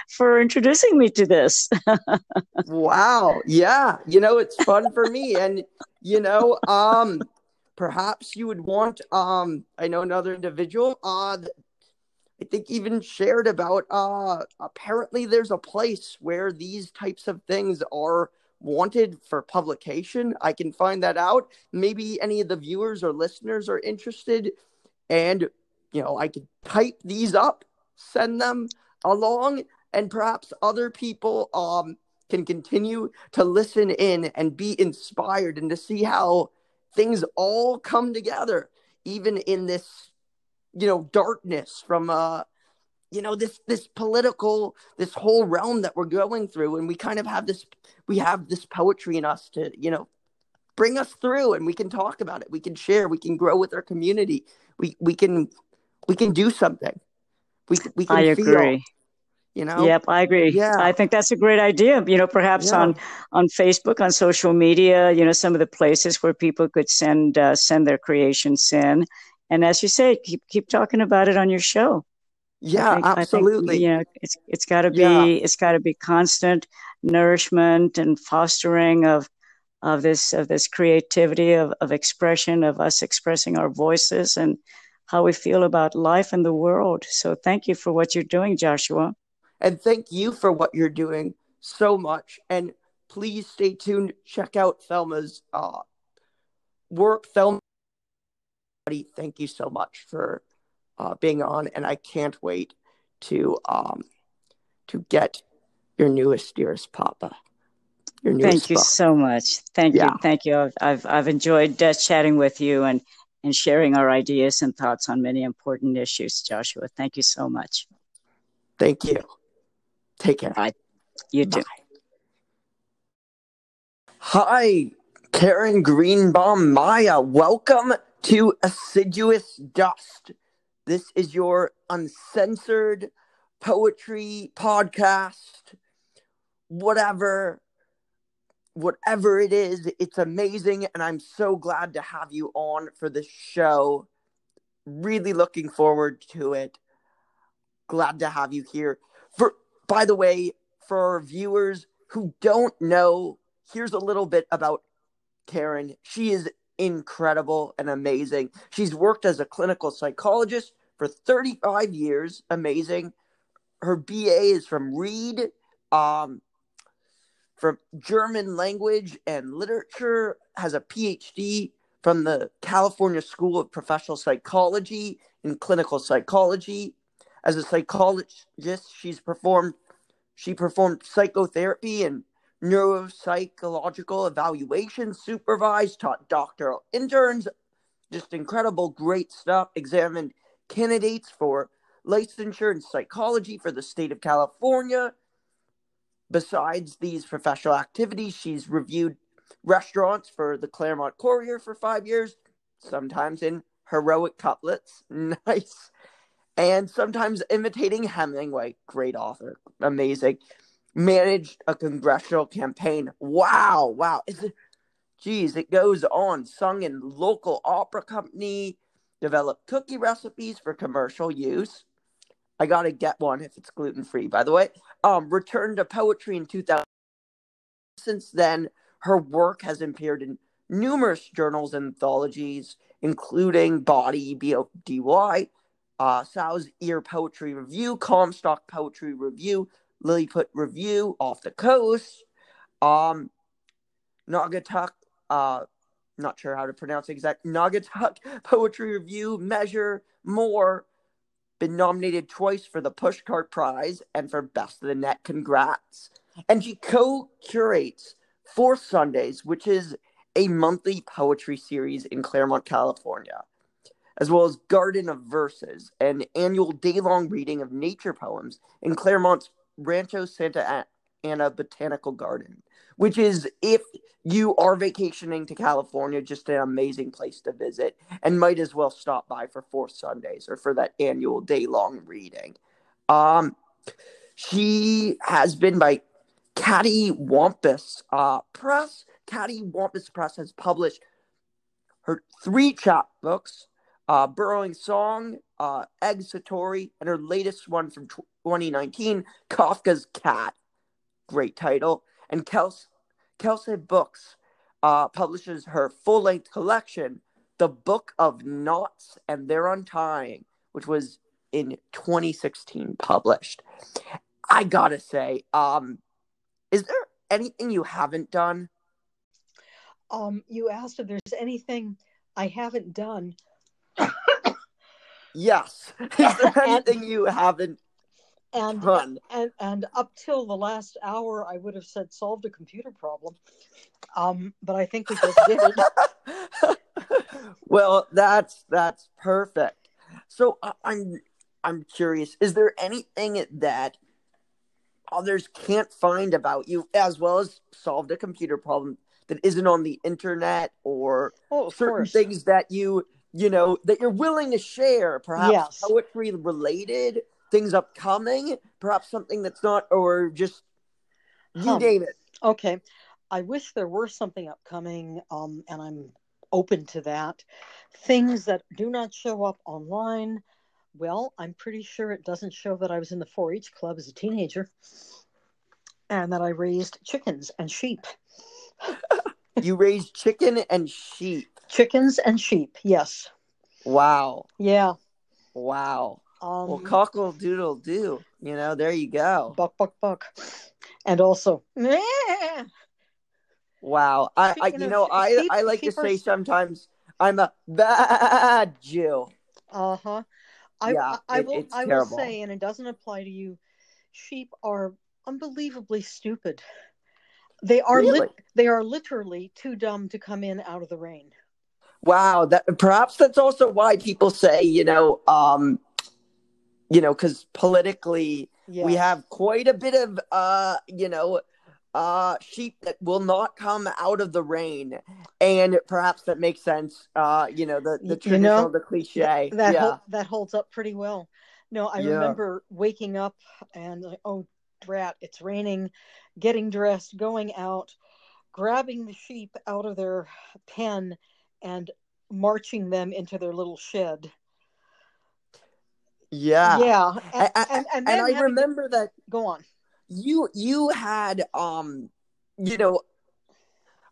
for introducing me to this. wow. Yeah. You know, it's fun for me. And you know, um perhaps you would want um I know another individual uh I think even shared about uh apparently there's a place where these types of things are wanted for publication. I can find that out. Maybe any of the viewers or listeners are interested and you know, I could type these up, send them along and perhaps other people um can continue to listen in and be inspired and to see how things all come together even in this you know darkness from uh you know this this political this whole realm that we're going through and we kind of have this we have this poetry in us to you know bring us through and we can talk about it we can share we can grow with our community we we can we can do something we we can I feel, agree. you know Yep, I agree. Yeah. I think that's a great idea. You know, perhaps Yeah. on on Facebook, on social media, you know, some of the places where people could send uh, send their creations in, and as you say, keep keep talking about it on your show. Yeah think, absolutely think, you know, it's it's got to be Yeah. it's got to be constant nourishment and fostering of of this of this creativity of, of expression of us expressing our voices and how we feel about life and the world. So thank you for what you're doing, Joshua. and thank you for what you're doing so much and please stay tuned check out thelma's uh work thelma thank you so much for uh being on and i can't wait to um to get your newest dearest papa your newest Thank you book. so much. Thank Yeah. you. Thank you. I've, I've, I've enjoyed uh, chatting with you and, and sharing our ideas and thoughts on many important issues, Joshua. Thank you so much. thank you take care Bye. You too. Bye. Hi, Karen Greenbaum Maya. Welcome to Assiduous Dust. This is your uncensored poetry podcast. Whatever, whatever it is, it's amazing, and I'm so glad to have you on for this show. Really looking forward to it. Glad to have you here. For by the way, for our viewers who don't know, here's a little bit about Karen. She is incredible and amazing. She's worked as a clinical psychologist for 35 years. Amazing. Her BA is from Reed, um, from German language and literature, has a PhD from the California School of Professional Psychology in clinical psychology. As a psychologist, she's performed she performed psychotherapy and neuropsychological evaluation, supervised, taught doctoral interns, just incredible, great stuff. Examined candidates for licensure in psychology for the state of California. Besides these professional activities, she's reviewed restaurants for the Claremont Courier for five years, sometimes in heroic couplets. Nice. And sometimes imitating Hemingway. Great author. Amazing. Managed a congressional campaign. Wow. Wow. Is it, geez, it goes on. Sung in local opera company. Developed cookie recipes for commercial use. I gotta get one if it's gluten free, by the way. Um, returned to poetry in 2000. Since then, her work has appeared in numerous journals and anthologies, including Body, B O D Y, uh, Sow's Ear Poetry Review, Comstock Poetry Review, Lilliput Review, Off the Coast, um, Naugatuck, uh, not sure how to pronounce exact, Naugatuck Poetry Review, Measure, more. Been nominated twice for the Pushcart Prize and for Best of the Net. Congrats. And she co curates Fourth Sundays, which is a monthly poetry series in Claremont, California, as well as Garden of Verses, an annual day long reading of nature poems in Claremont's Rancho Santa Ana Botanical Garden, which is, if you are vacationing to California, just an amazing place to visit and might as well stop by for Fourth Sundays or for that annual day long reading. Um, she has been by Kattywompus uh, Press. Kattywompus Press has published her three chapbooks, uh, Burrowing Song, uh, and her latest one from 2019, Kafka's Cat. Great title. And Kels- Kelsey Books uh, publishes her full length collection, The Book of Knots and Their Untying, which was in 2016 published. I gotta say, um, is there anything you haven't done? Um, you asked if there's anything I haven't done. yes. Is there anything you haven't and, done? And and up till the last hour, I would have said solved a computer problem. Um, but I think we just did it. well, that's that's perfect. So uh, I'm I'm curious. Is there anything that others can't find about you, as well as solved a computer problem that isn't on the internet, or oh, certain course. things that you you know that you're willing to share? Perhaps Yes. poetry related things upcoming, perhaps something that's not, or just you Huh. name it. Okay. I wish there were something upcoming, um, and I'm open to that. Things that do not show up online. Well, I'm pretty sure it doesn't show that I was in the 4 H club as a teenager and that I raised chickens and sheep. You raised chicken and sheep. Chickens and sheep, yes. Wow. Yeah. Wow. Um, Well, cockle doodle do. You know, there you go. buck, buck, buck. And also, Wow. I, I you know, I, I like to say sometimes I'm a bad Jew. Uh huh. I, Yeah, I, I it- will. I will terrible. say, and it doesn't apply to you. Sheep are unbelievably stupid. They are Really? lit. They are literally too dumb to come in out of the rain. Wow. That perhaps that's also why people say, you know, um, you know, because politically Yeah. we have quite a bit of uh, you know, uh sheep that will not come out of the rain. And perhaps that makes sense. Uh, you know, the, the You traditional, know, the cliche. that yeah. hol- that holds up pretty well. No, I Yeah. remember waking up and like, oh drat, it's raining, getting dressed, going out, grabbing the sheep out of their pen and marching them into their little shed. Yeah. Yeah, and, I- and, and, and I remember that go on. you you had um you know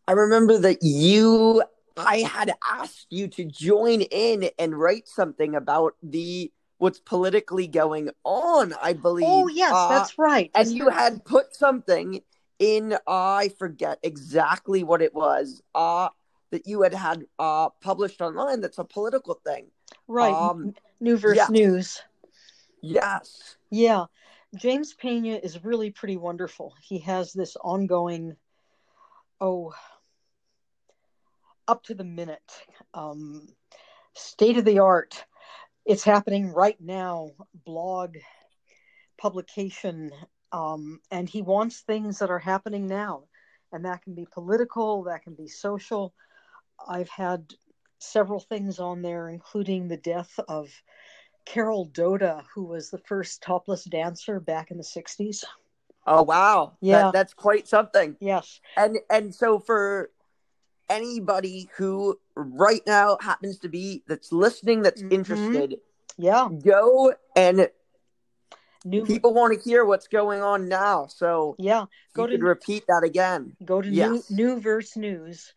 I remember that you I had asked you to join in and write something about the what's politically going on, I believe. Oh yes, Uh, that's right. and you had put something in I forget exactly what it was. Uh that you had had uh published online that's a political thing. right. um, New verse yes. news. Yes. Yeah, James Penha is really pretty wonderful. He has this ongoing, oh, up to the minute, um, state of the art. It's happening right now. Blog, publication, um, and he wants things that are happening now, and that can be political, that can be social. I've had several things on there, including the death of Carol Doda, who was the first topless dancer back in the 60s. Oh wow. That- Yeah. that's quite something. Yes. and and so for anybody who right now happens to be that's listening that's Mhm. interested Yeah. go and New people want to hear what's going on now so Yeah. Go to repeat that again go to Yes. new new verse news.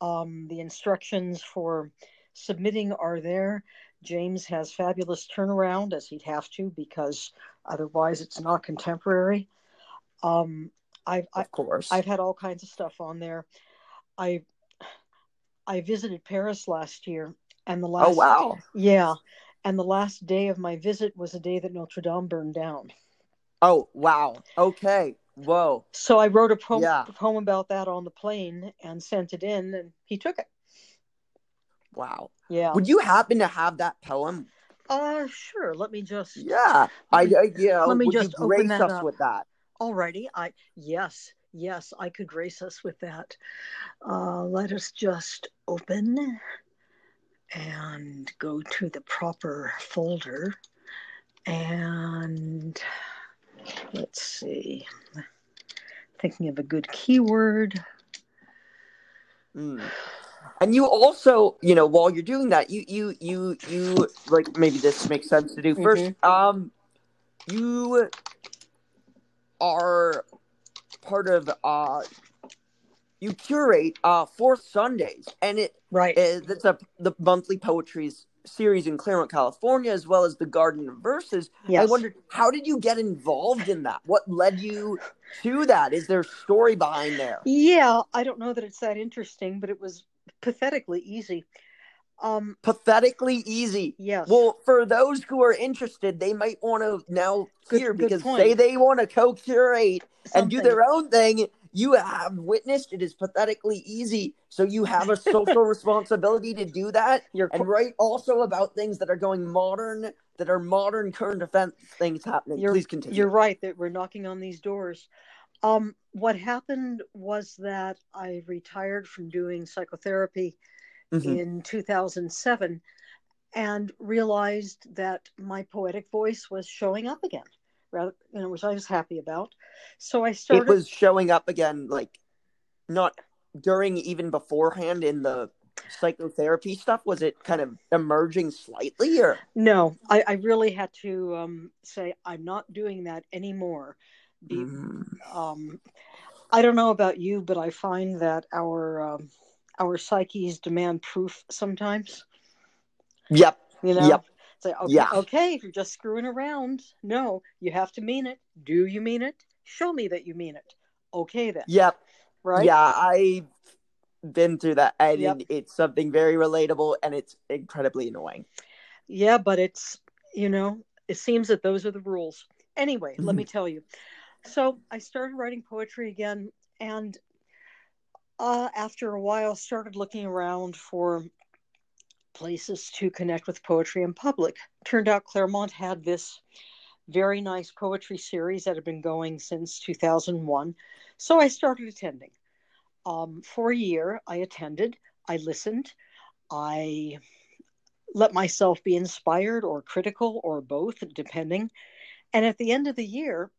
Um, the instructions for submitting are there. James has fabulous turnaround as he'd have to because otherwise it's not contemporary. Um, I've of course I've had all kinds of stuff on there. I I visited Paris last year, and the last oh wow yeah, and the last day of my visit was the day that Notre Dame burned down. oh wow okay whoa So I wrote a poem, Yeah. poem about that on the plane and sent it in, and he took it. wow Yeah. would you happen to have that poem Uh, sure. Let me just. yeah i, I know, let me would just you open us up. with that Alrighty. I yes, yes, I could grace us with that. Uh, let us just open and go to the proper folder, and let's see. Thinking of a good keyword. Mm. And you also, you know, while you're doing that, you you you you like maybe this makes sense to do 1st Um, you are part of uh, you curate uh fourth Sundays, and it Right. that's a the monthly poetry series in Claremont, California, as well as the Garden of Verses. Yes. I wondered how did you get involved in that? What led you to that? Is there a story behind there? Yeah, I don't know that it's that interesting, but it was pathetically easy. Um, Pathetically easy. yes. Well, for those who are interested, they might want to now Good- hear good because point. say they want to co-curate and do their own thing. You have witnessed it is pathetically easy, so you have a social responsibility to do that You're and write also about things that are going modern, that are modern current event things happening. You're- Please continue. You're right that we're knocking on these doors. Um, what happened was that I retired from doing psychotherapy Mhm. in 2007 and realized that my poetic voice was showing up again, rather, you know, which I was happy about. So I started. It was showing up again, like not during even beforehand in the psychotherapy stuff. Was it kind of emerging slightly, or no, I, I really had to um, say I'm not doing that anymore. Be, Mm. um, I don't know about you, but I find that our um, our psyches demand proof sometimes. Yep. You know, Yep. say okay, Yeah. okay, if you're just screwing around, no, you have to mean it. Do you mean it? Show me that you mean it. Okay, then, Yep. right? Yeah, I've been through that, and Yep. it's something very relatable, and it's incredibly annoying. Yeah, but it's you know, it seems that those are the rules. Anyway, let me tell you. So I started writing poetry again, and uh, after a while, started looking around for places to connect with poetry in public. Turned out Claremont had this very nice poetry series that had been going since 2001, so I started attending. Um, for a year, I attended. I listened. I let myself be inspired or critical or both, depending. And at the end of the year,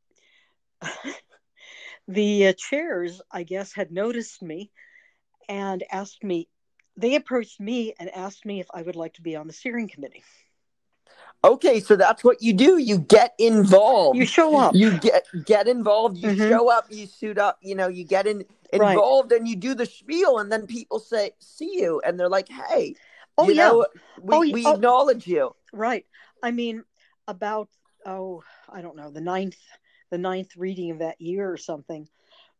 the uh, chairs, I guess, had noticed me and asked me, they approached me and asked me if I would like to be on the steering committee. Okay, so that's what you do. You get involved. You show up. You get get involved. You Mhm. show up. You suit up. You know, you get in Right. involved, and you do the spiel, and then people say, "See you," and they're like, "Hey, oh, you yeah. know, we, Oh, we Oh. acknowledge you." Right. I mean, about oh, I don't know, the ninth, the ninth reading of that year or something.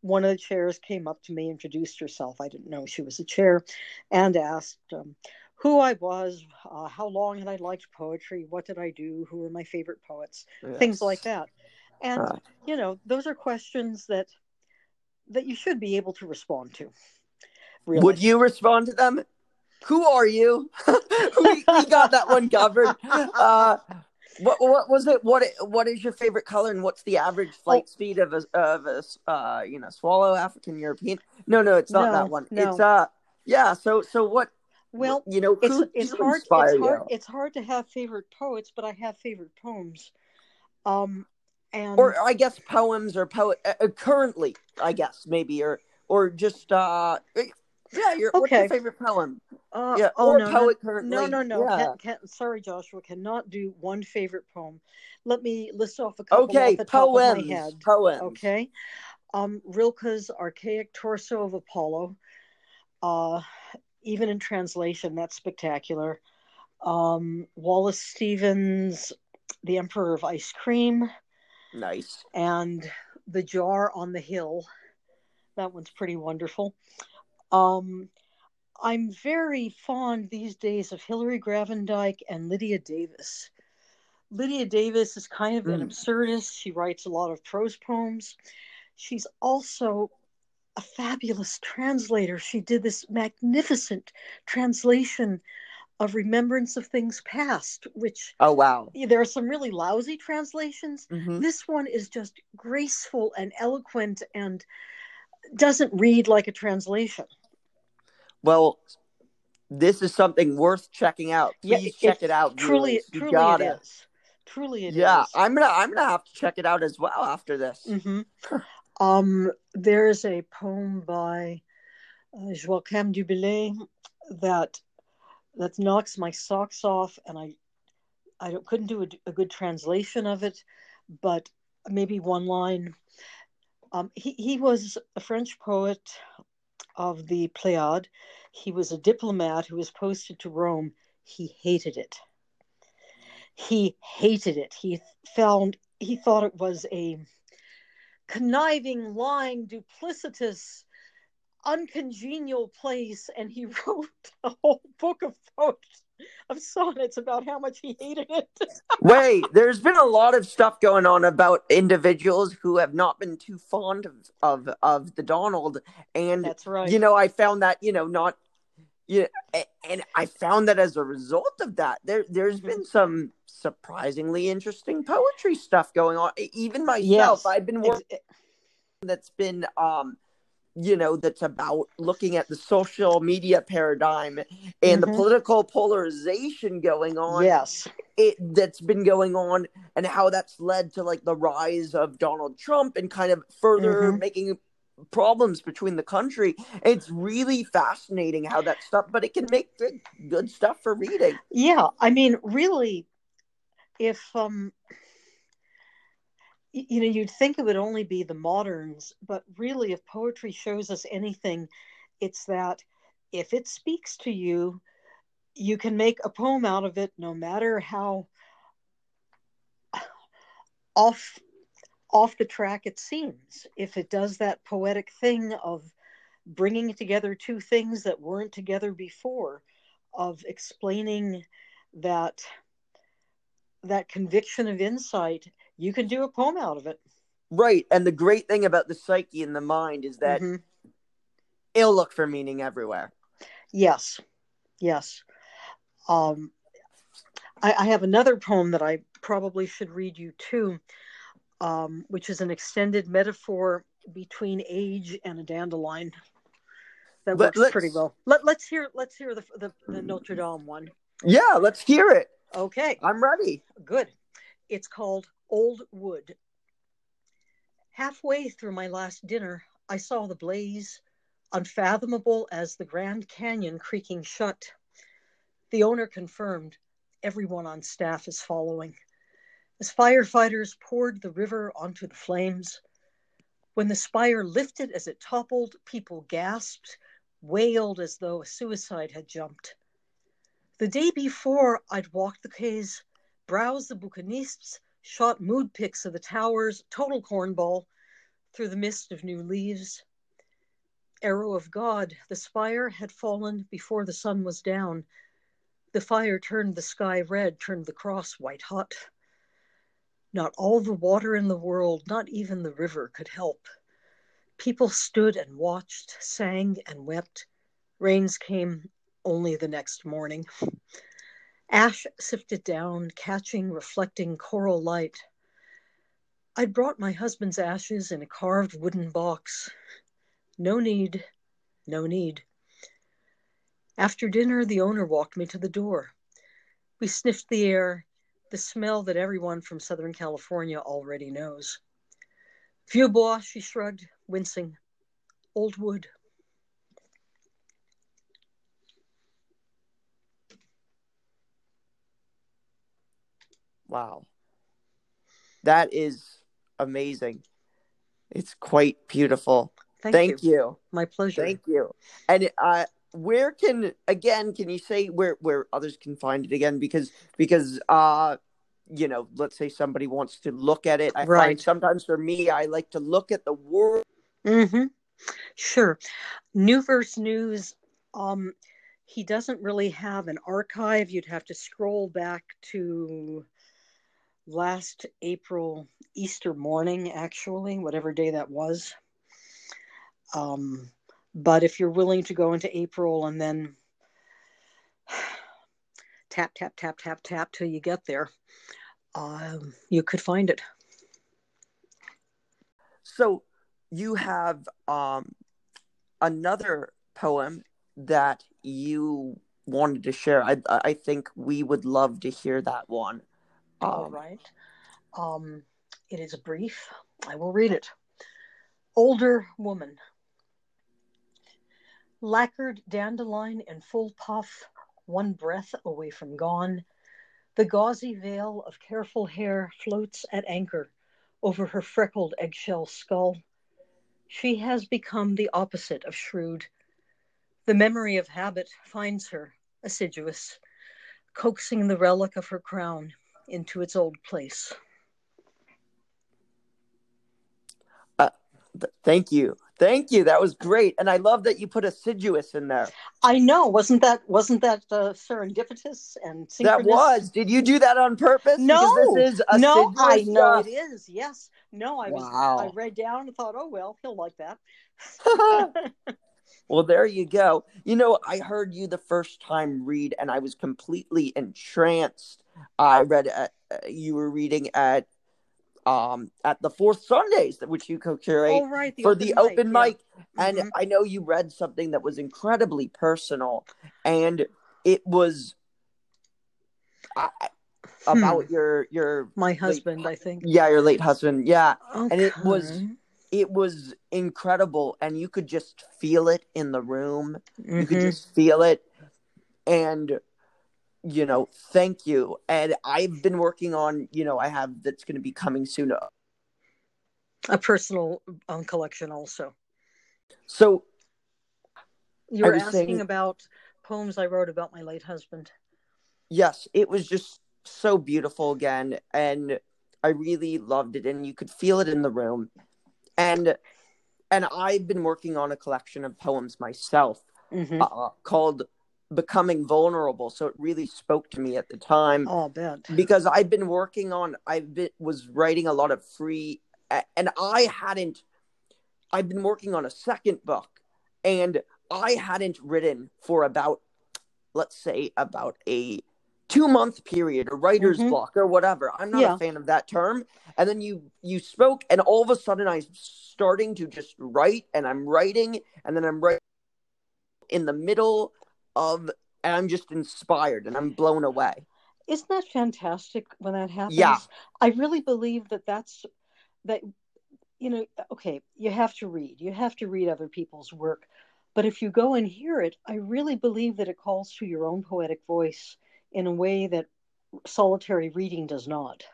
One of the chairs came up to me, introduced herself. I didn't know she was a chair, and asked um, who I was, uh, how long had I liked poetry, what did I do, who were my favorite poets, things like that. And you know, those are questions that that you should be able to respond to. Really. Would you respond to them? Who are you? we, we got that one covered. Uh, what what was it? What what is your favorite color, and what's the average flight speed of a of a uh, you know swallow African European? No, no, it's not No, that one. no. It's uh yeah. So so what? Well, you know, it's it's hard it's hard it's hard to have favorite poets but i have favorite poems um and or I guess poems or poet uh, uh, currently, I guess maybe or or just uh yeah. Your what's your favorite poem? uh, yeah, oh no, poet no currently. no no no Yeah. can't, can't, sorry joshua cannot do one favorite poem let me list off a couple Okay, off the top poems. of my head Poems. okay um rilke's archaic torso of apollo uh even in translation that's spectacular. Um wallace stevens the emperor of ice cream. Nice. and the jar on the hill. That one's pretty wonderful. Um i'm very fond these days of Hillary Gravendyk and lydia davis. Lydia davis is kind of an Mm. absurdist. She writes a lot of prose poems. She's also a fabulous translator she did this magnificent translation of remembrance of things past which Oh wow. there are some really lousy translations hmm this one is just graceful and eloquent and doesn't read like a translation. Well, this is something worth checking out. Please it- check it out. Truly, viewers. Truly it is. Truly it is. yeah, I'm gonna I'm gonna have to check it out as well after this. Mhm. Um, there's a poem by uh, Joachim du Bellay that that knocks my socks off, and I I couldn't do a, a good translation of it, but maybe one line. Um, he he was a French poet of the Pléiade. He was a diplomat who was posted to Rome. he hated it. He hated it. He found he thought it was a conniving, lying, duplicitous, uncongenial place, and he wrote a whole book of poems of sonnets about how much he hated it. Wait, there's been a lot of stuff going on about individuals who have not been too fond of of, of the Donald, and That's right. you know, I found that you know not. Yeah, and I found that as a result of that, there there's Mhm. been some surprisingly interesting poetry stuff going on. Even myself, Yes. I've been working that's been um you know that's about looking at the social media paradigm and the Mhm. political polarization going on yes. it that's been going on and how that's led to like the rise of Donald Trump and kind of further Mhm. making problems between the country. It's really fascinating how that stuff but it can make good good stuff for reading. Yeah, I mean, really, if um, you know, you'd think it would only be the moderns, but really, if poetry shows us anything, it's that if it speaks to you, you can make a poem out of it, no matter how off off the track it seems. If it does that poetic thing of bringing together two things that weren't together before, of explaining that that conviction of insight, you can do a poem out of it. right and the great thing about the psyche and the mind is that Mhm. it'll look for meaning everywhere Yes, yes. Um, I, I have another poem that I probably should read you too, um, which is an extended metaphor between age and a dandelion. That Let- works pretty well. Let, let's hear let's hear the, the the Notre Dame one. yeah let's hear it Okay. i'm ready Good. It's called Old Wood. Halfway through my last dinner, I saw the blaze, unfathomable as the Grand Canyon creaking shut. The owner confirmed everyone on staff is following. As firefighters poured the river onto the flames, when the spire lifted as it toppled, people gasped, wailed as though a suicide had jumped. The day before, I'd walked the quays, browsed the bouquinistes, shot mood pics of the towers, total cornball, through the mist of new leaves. Arrow of God, the spire had fallen before the sun was down. The fire turned the sky red, turned the cross white hot. Not all the water in the world, not even the river, could help. People stood and watched, sang and wept. Rains came only the next morning. Ash sifted down, catching, reflecting coral light. I'd brought my husband's ashes in a carved wooden box. No need, no need. After dinner, the owner walked me to the door. We sniffed the air, the smell that everyone from Southern California already knows. Vieux bois, she shrugged, wincing. Old wood. Wow. That is amazing. It's quite beautiful. Thank, Thank, you. you. My pleasure. Thank you. And uh where can again can you say where where others can find it again because because uh you know let's say somebody wants to look at it I Right. find sometimes for me I like to look at the word Mm-hmm. Sure. New Verse News, um, he doesn't really have an archive. You'd have to scroll back to last April, Easter morning, actually, whatever day that was. Um, but if you're willing to go into April and then tap, tap, tap, tap, tap till you get there, um, you could find it. so you have um another poem that you wanted to share I I think we would love to hear that one All Um, right. Um, it is brief. I will read it. Older woman. Lacquered dandelion in full puff, one breath away from gone. The gauzy veil of careful hair floats at anchor over her freckled eggshell skull. She has become the opposite of shrewd. The memory of habit finds her assiduous. coaxing the relic of her crown into its old place. Uh, th- thank you. Thank you. That was great, and I love that you put assiduous in there. I know, wasn't that wasn't that uh, serendipitous and synchronous? That was. Did you do that on purpose? No, this is no, I know stuff. it is. Yes, no, I was. Wow. I read down and thought, oh well, he'll like that. Well, there you go. You know, I heard you the first time read, and I was completely entranced. I read at, uh, you were reading at um at the Fourth Sundays, which you co-curate oh right, the for open the mic, open yeah. mic, and Mhm. I know you read something that was incredibly personal, and it was I, about your your My husband, I think. yeah your late husband, yeah, and it was- it was incredible, and you could just feel it in the room. you could Mhm. just feel it and you know thank you and i've been working on you know i have that's going to be coming soon a personal um, collection also. so You were asking saying- about poems I wrote about my late husband. yes it was just so beautiful again and i really loved it and you could feel it in the room and and i've been working on a collection of poems myself Mm-hmm. uh, called becoming vulnerable so it really spoke to me at the time oh, bet. because I've been working on I've been was writing a lot of free and I hadn't I've been working on a second book and I hadn't written for about let's say about a 2 month period a writer's Mhm. block or whatever I'm not Yeah. a fan of that term and then you you spoke and all of a sudden I'm starting to just write and I'm writing and then I'm writing in the middle of and I'm just inspired and I'm blown away Isn't that fantastic when that happens? Yeah. I really believe that that's that you know, okay, you have to read. You have to read other people's work. But if you go and hear it, I really believe that it calls to your own poetic voice in a way that solitary reading does not.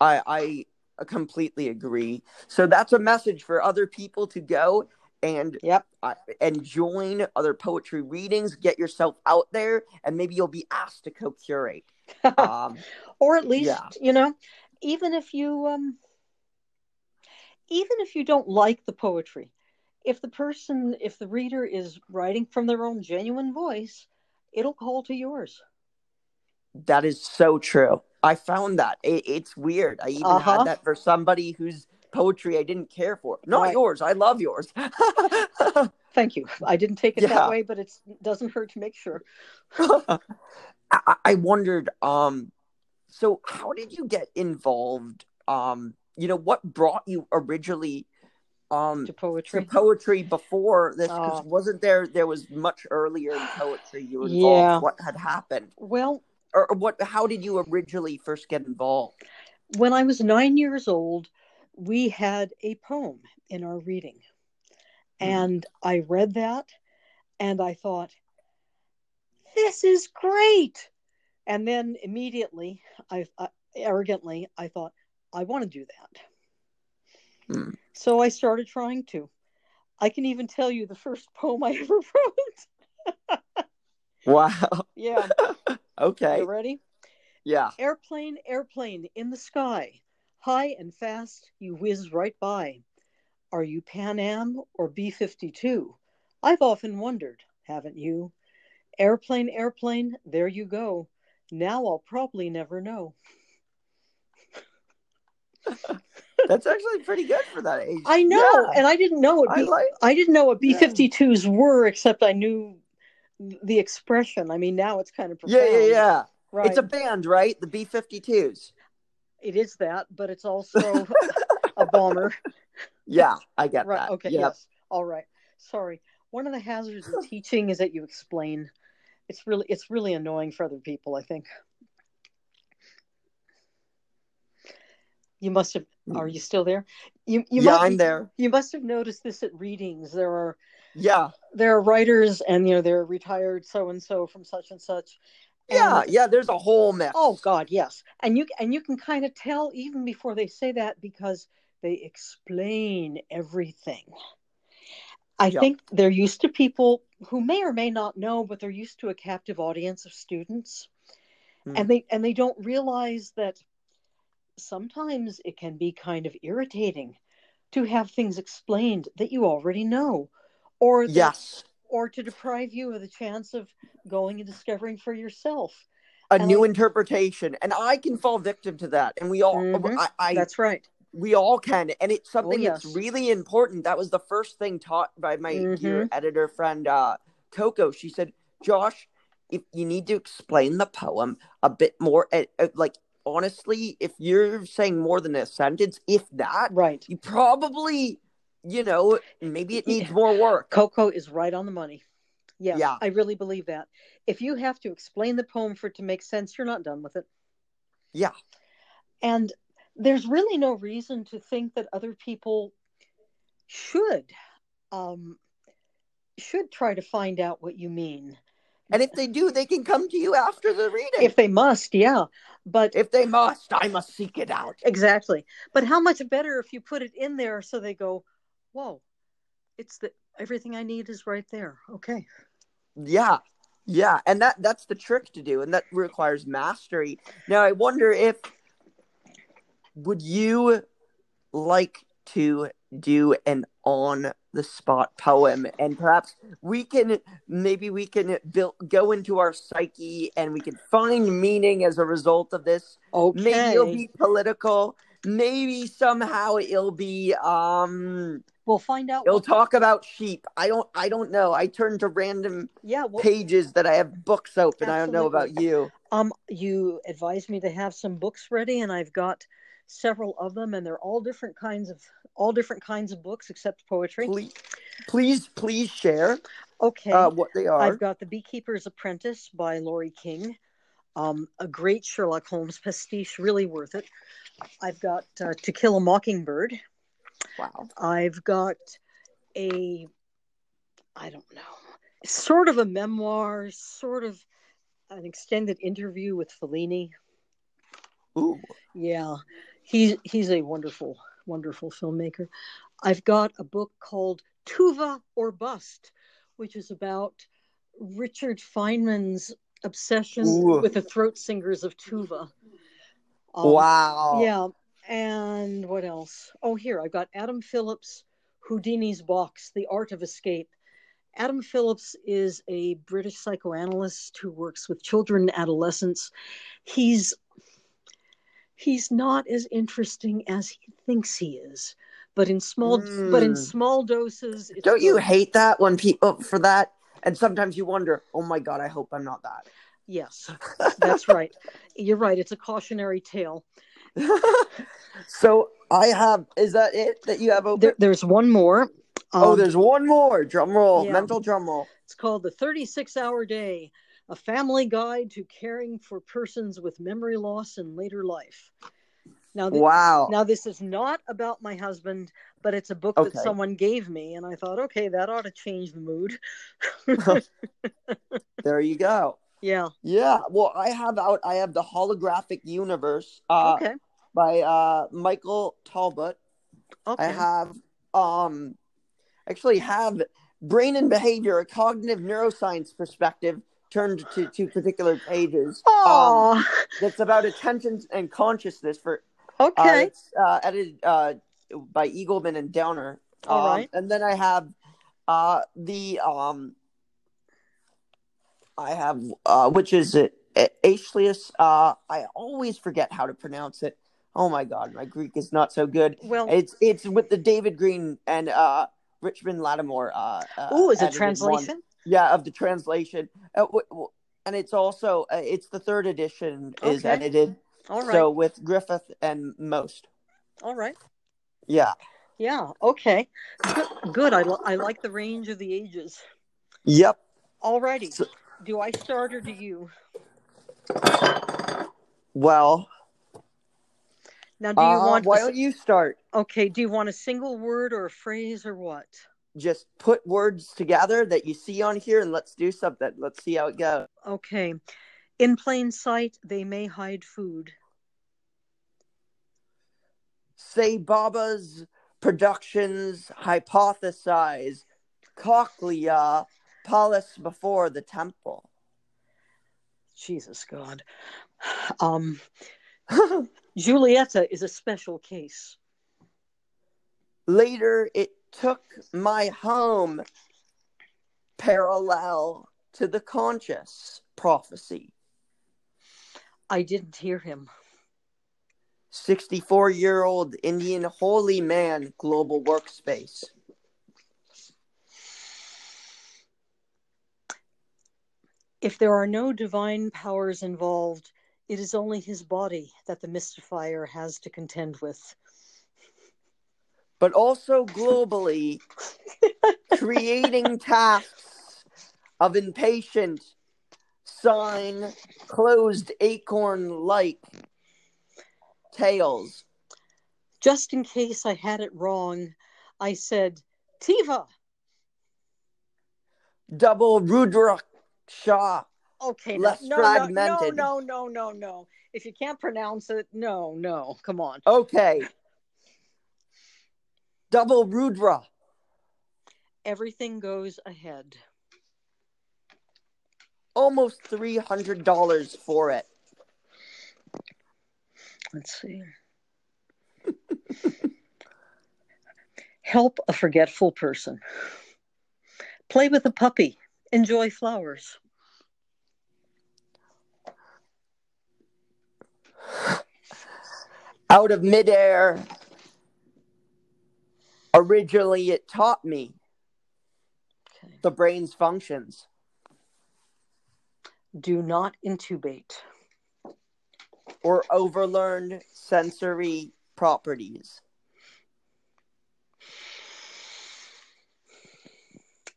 I I completely agree. So that's a message for other people to go and Yep. uh, and join other poetry readings. Get yourself out there, and maybe you'll be asked to co-curate. Um, or at least, Yeah. you know, even if you um even if you don't like the poetry, if the person if the reader is writing from their own genuine voice, it'll call to yours. that is so true. I found that it, it's weird. I even Uh-huh. had that for somebody whose poetry I didn't care for. Not Right. yours. I love yours. Thank you. I didn't take it Yeah. that way, but it doesn't hurt to make sure. I, I wondered, um, so how did you get involved? Um, you know, what brought you originally um To to poetry. poetry before this? Because Oh. wasn't there there was much earlier in poetry you were involved? Yeah. What had happened? Well, Or, or what how did you originally first get involved? when I was nine years old, we had a poem in our reading. Hmm. And I read that and I thought, this is great. And then immediately, I uh, arrogantly, I thought, I want to do that. Hmm. So I started trying to. I can even tell you the first poem I ever wrote. Wow. yeah. okay. You ready? Yeah. Airplane, airplane in the sky. High and fast, you whiz right by. Are you Pan Am or B 52? I've often wondered, haven't you? Airplane, airplane, there you go. Now I'll probably never know. That's actually pretty good for that age. I know, Yeah. and I didn't know what I B, like. I didn't know what B Yeah. 52s were, except I knew the expression. I mean, now it's kind of Yeah, yeah, yeah. Right. It's a band, right? The B 52s. It is that, but it's also a bomber. Yeah, I get right that. okay Yep. yes all right sorry one of the hazards of teaching is that you explain it's really it's really annoying for other people i think you must have are you still there you you Hmm. yeah, must, I'm there. you must have noticed this at readings there are Yeah, there are writers and you know they're retired so and so from such and such And- yeah. There's a whole mess. oh god yes and you and you can kind of tell even before they say that because they explain everything i Yeah. think they're used to people who may or may not know, but they're used to a captive audience of students, Hmm. and they and they don't realize that sometimes it can be kind of irritating to have things explained that you already know, or that, Yes. Or to deprive you of the chance of going and discovering for yourself. A And new I- interpretation. And I can fall victim to that. And we all Mhm. I, I That's right. we all can. And it's something Oh, yes. that's really important. That was the first thing taught by my Mhm. dear editor friend uh Coco. She said, Josh, if you need to explain the poem a bit more uh, uh, like honestly, if you're saying more than a sentence, if that, Right. you probably, you know, maybe it needs more work. Coco is right on the money. Yeah, Yeah. I really believe that. If you have to explain the poem for it to make sense, you're not done with it. Yeah. And there's really no reason to think that other people should um should try to find out what you mean. And if they do, they can come to you after the reading. If they must, yeah. But if they must, I must seek it out. exactly. But how much better if you put it in there so they go, "Whoa. It's the everything I need is right there." Okay. Yeah. Yeah. And that that's the trick to do, and that requires mastery. Now I wonder if would you like to do an on the spot poem and perhaps we can maybe we can build, go into our psyche and we can find meaning as a result of this Okay. maybe it'll be political maybe somehow it'll be um we'll find out. it'll what- talk about sheep i don't i don't know i turn to random yeah, well, pages that i have books open i don't know about you Um, you advised me to have some books ready, and I've got several of them, and they're all different kinds of all different kinds of books except poetry. please please please share Okay, uh, what they are I've got The Beekeeper's Apprentice by Laurie King, um, a great Sherlock Holmes pastiche, really worth it. I've got uh, To Kill a Mockingbird. Wow I've got a, I don't know, sort of a memoir, sort of an extended interview with Fellini. Ooh. Yeah, he's he's a wonderful, wonderful filmmaker. I've got a book called Tuva or Bust, which is about Richard Feynman's obsession Ooh. with the throat singers of Tuva. Um, wow Yeah, and what else? Oh, here I've got Adam Phillips, Houdini's Box: The Art of Escape. Adam Phillips is a British psychoanalyst who works with children and adolescents. He's he's not as interesting as he thinks he is, but in small but in Mm. small doses. It's don't you hate that when people for that and sometimes you wonder oh my god i hope i'm not that Yes, that's right. You're right. It's a cautionary tale. So i have is that it that you have open There, there's one more. oh Um, there's one more drum roll yeah. mental drum roll It's called The 36 Hour Day A Family Guide to Caring for Persons with Memory Loss in Later Life. Now, th- wow now this is not about my husband, but it's a book Okay. that someone gave me, and I thought, okay, that ought to change the mood. there you go yeah. yeah well i have out i have the holographic universe uh Okay. by uh michael talbot Okay. I have um actually have brain and behavior, a cognitive neuroscience perspective turned to two particular pages. Um, Oh, that's about attention and consciousness for uh, okay. it's uh, edited uh, by Eagleman and Downar. All Um, right. And then I have uh, the um, I have uh, which is it Aeschylus. Uh, I always forget how to pronounce it. Oh my god, my Greek is not so good. Well, It's it's with the David Grene and uh Richmond Lattimore. Uh, uh, oh, is it edited one. translation? Yeah, of the translation. Uh, w- w- and it's also uh, it's the third edition is Okay. edited. All right. So with Griffith and Most. All right. Yeah. Yeah. Okay. Good. Good. I, li- I like the range of the ages. Yep. All righty. So- Do I start or do you? Well, Now, do you uh, want? why don't you start? Okay. Do you want a single word or a phrase or what? Just put words together that you see on here, and let's do something. Let's see how it goes. Okay. In plain sight, they may hide food. Say Baba's Productions hypothesize cochlea Pallas before the temple. Jesus God. Um, Julieta is a special case. Later, it took my home parallel to the conscious prophecy. I didn't hear him. 64 year old Indian holy man global workspace. If there are no divine powers involved, it is only his body that the mystifier has to contend with. But also globally, creating tasks of impatient, sign, closed acorn like tales. Just in case I had it wrong, I said Tiva. Double Rudra Shah. Okay, Less no, fragmented. No, no, no, no, no. If you can't pronounce it, no, no. Come on. Okay. Double Rudra. Everything goes ahead. Almost $300 for it. Let's see. Help a forgetful person. Play with a puppy. Enjoy flowers. Out of midair. Originally, it taught me Okay. the brain's functions. Do not intubate. or overlearned sensory properties.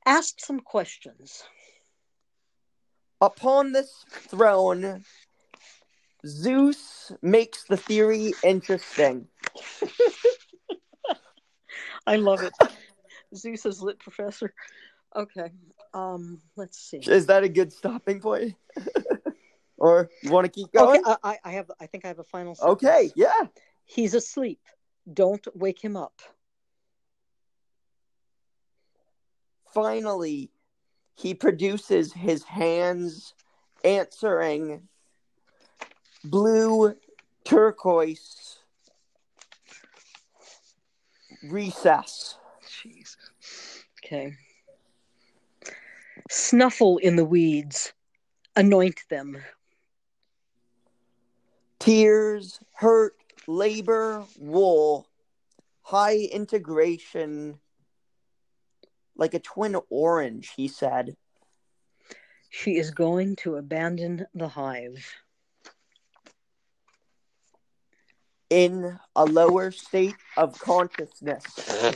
Ask some questions. Upon this throne, Zeus makes the theory interesting. I love it. Zeus is lit professor. Okay. Um, let's see. Is that a good stopping point? or you want to keep going? I, I- I have I think I have a final sentence. Okay, yeah. He's asleep. Don't wake him up. Finally, he produces his hands answering blue turquoise recess. Jeez. Okay. Snuffle in the weeds. Anoint them. Tears, hurt, labor, wool, high integration, like a twin orange, he said. She is going to abandon the hive. In a lower state of consciousness.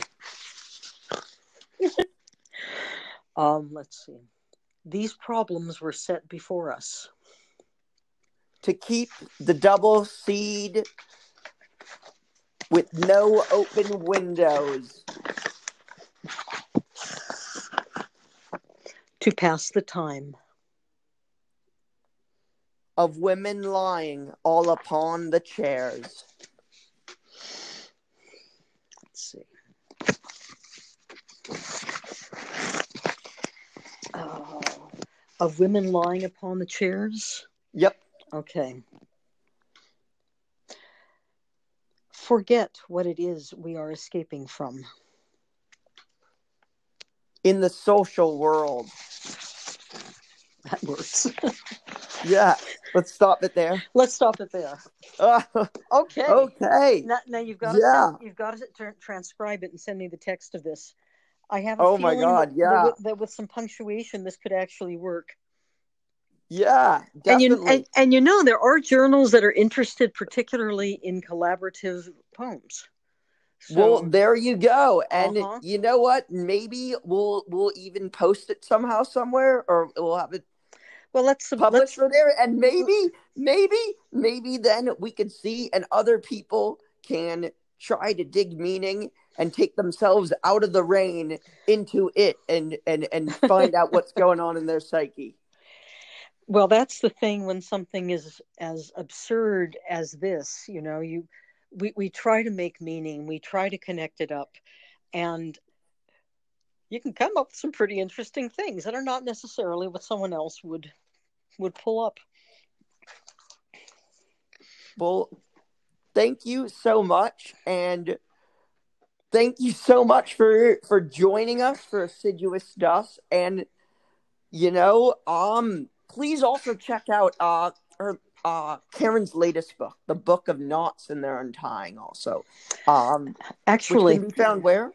Um, let's see. These problems were set before us. To keep the double seed with no open windows. To pass the time. Of women lying all upon the chairs. Let's see. Uh, of women lying upon the chairs. Yep. Okay. Forget what it is we are escaping from. In the social world. That works. Yeah. Let's stop it there. Let's stop it there. Uh, Okay. okay. Now, now you've got to Yeah. send, you've got to tra- transcribe it and send me the text of this. I have a Oh my God, that, yeah. that, with, that with some punctuation this could actually work. Yeah, And definitely. you and, and you know there are journals that are interested particularly in collaborative poems. So, well, there you go. And Uh-huh. you know what? Maybe we'll we'll even post it somehow somewhere, or we'll have it well, let's publish for there. And maybe, maybe, maybe then we could see, and other people can try to dig meaning and take themselves out of the rain into it, and and and find out what's going on in their psyche. Well, that's the thing when something is as absurd as this, you know, you we, we try to make meaning, we try to connect it up. And you can come up with some pretty interesting things that are not necessarily what someone else would would pull up. Well, thank you so much, and thank you so much for for joining us for Assiduous Dust. And you know, um, please also check out uh her uh Karen's latest book, The Book of Knots and Their Untying. Also, um, Actually, which can be found where?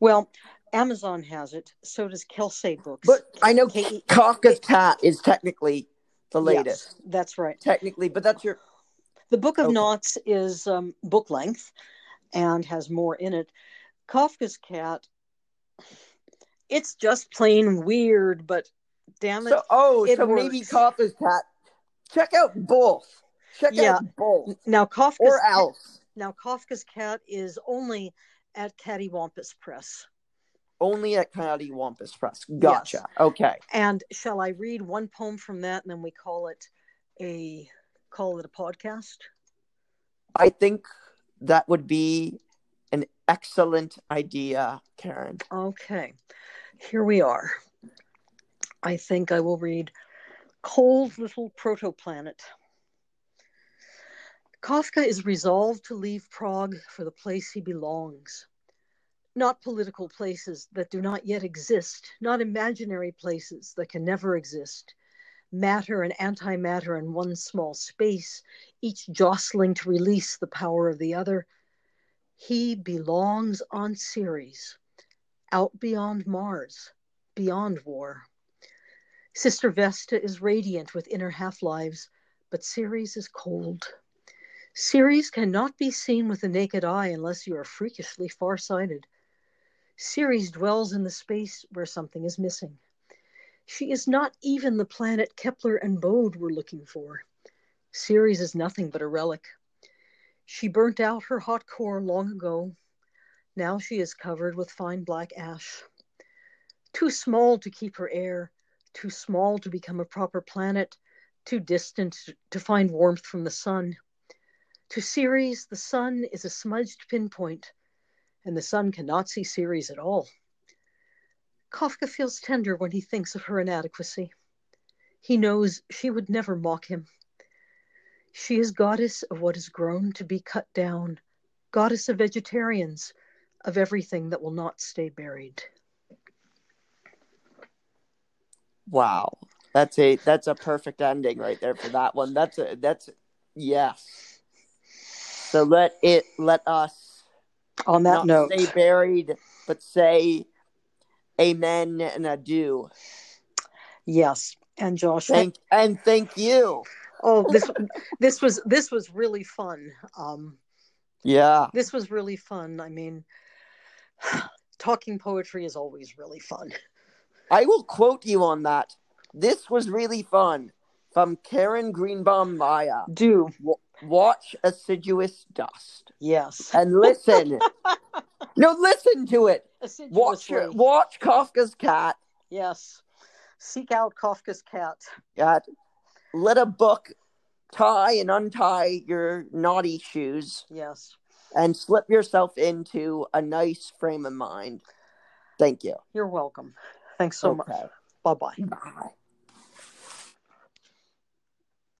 well, Amazon has it. So does Kelsey Books. But I know K- Kafka's Cat is technically the Yes, latest, that's right. technically, but that's your The Book of Okay. Knots is um, book length and has more in it. Kafka's Cat, it's just plain weird, but damn it. so. Oh, it so maybe works. Kafka's Cat. Check out both. Check Yeah. out both, now Kafka's or Cat- else. now Kafka's Cat is only at Kattywompus Press. Only at Coyote Wampus Press. Gotcha. Okay. And shall I read one poem from that and then we call it a call it a podcast? I think that would be an excellent idea, Karen. Okay. Here we are. I think I will read Cold Little Protoplanet. Kafka is resolved to leave Prague for the place he belongs. Not political places that do not yet exist, not imaginary places that can never exist. Matter and antimatter in one small space, each jostling to release the power of the other. He belongs on Ceres, out beyond Mars, beyond war. Sister Vesta is radiant with inner half lives, but Ceres is cold. Ceres cannot be seen with the naked eye unless you are freakishly far-sighted. Ceres dwells in the space where something is missing. She is not even the planet Kepler and Bode were looking for. Ceres is nothing but a relic. She burnt out her hot core long ago. Now she is covered with fine black ash. Too small to keep her air, too small to become a proper planet, too distant to find warmth from the sun. To Ceres, the sun is a smudged pinpoint, and the sun cannot see Ceres at all. Kafka feels tender when he thinks of her inadequacy. He knows she would never mock him. She is goddess of what is grown to be cut down, goddess of vegetarians, of everything that will not stay buried. Wow. That's a that's a perfect ending right there for that one. That's a that's yes. So let it let us On that not note, stay buried, but say amen and adieu. yes. And Josh, Thank and thank you. oh, this this was this was really fun. Um, Yeah. this was really fun. I mean, talking poetry is always really fun. I will quote you on that. This was really fun. From Karen Greenbaum Maya. Do Watch Assiduous Dust. yes, And listen. no, listen to it. Watch watch Kafka's cat. Yes, seek out Kafka's cat. Cat. Let a book tie and untie your naughty shoes Yes, and slip yourself into a nice frame of mind. Thank you. you're welcome. Thanks so much. Okay. Bye bye. Bye.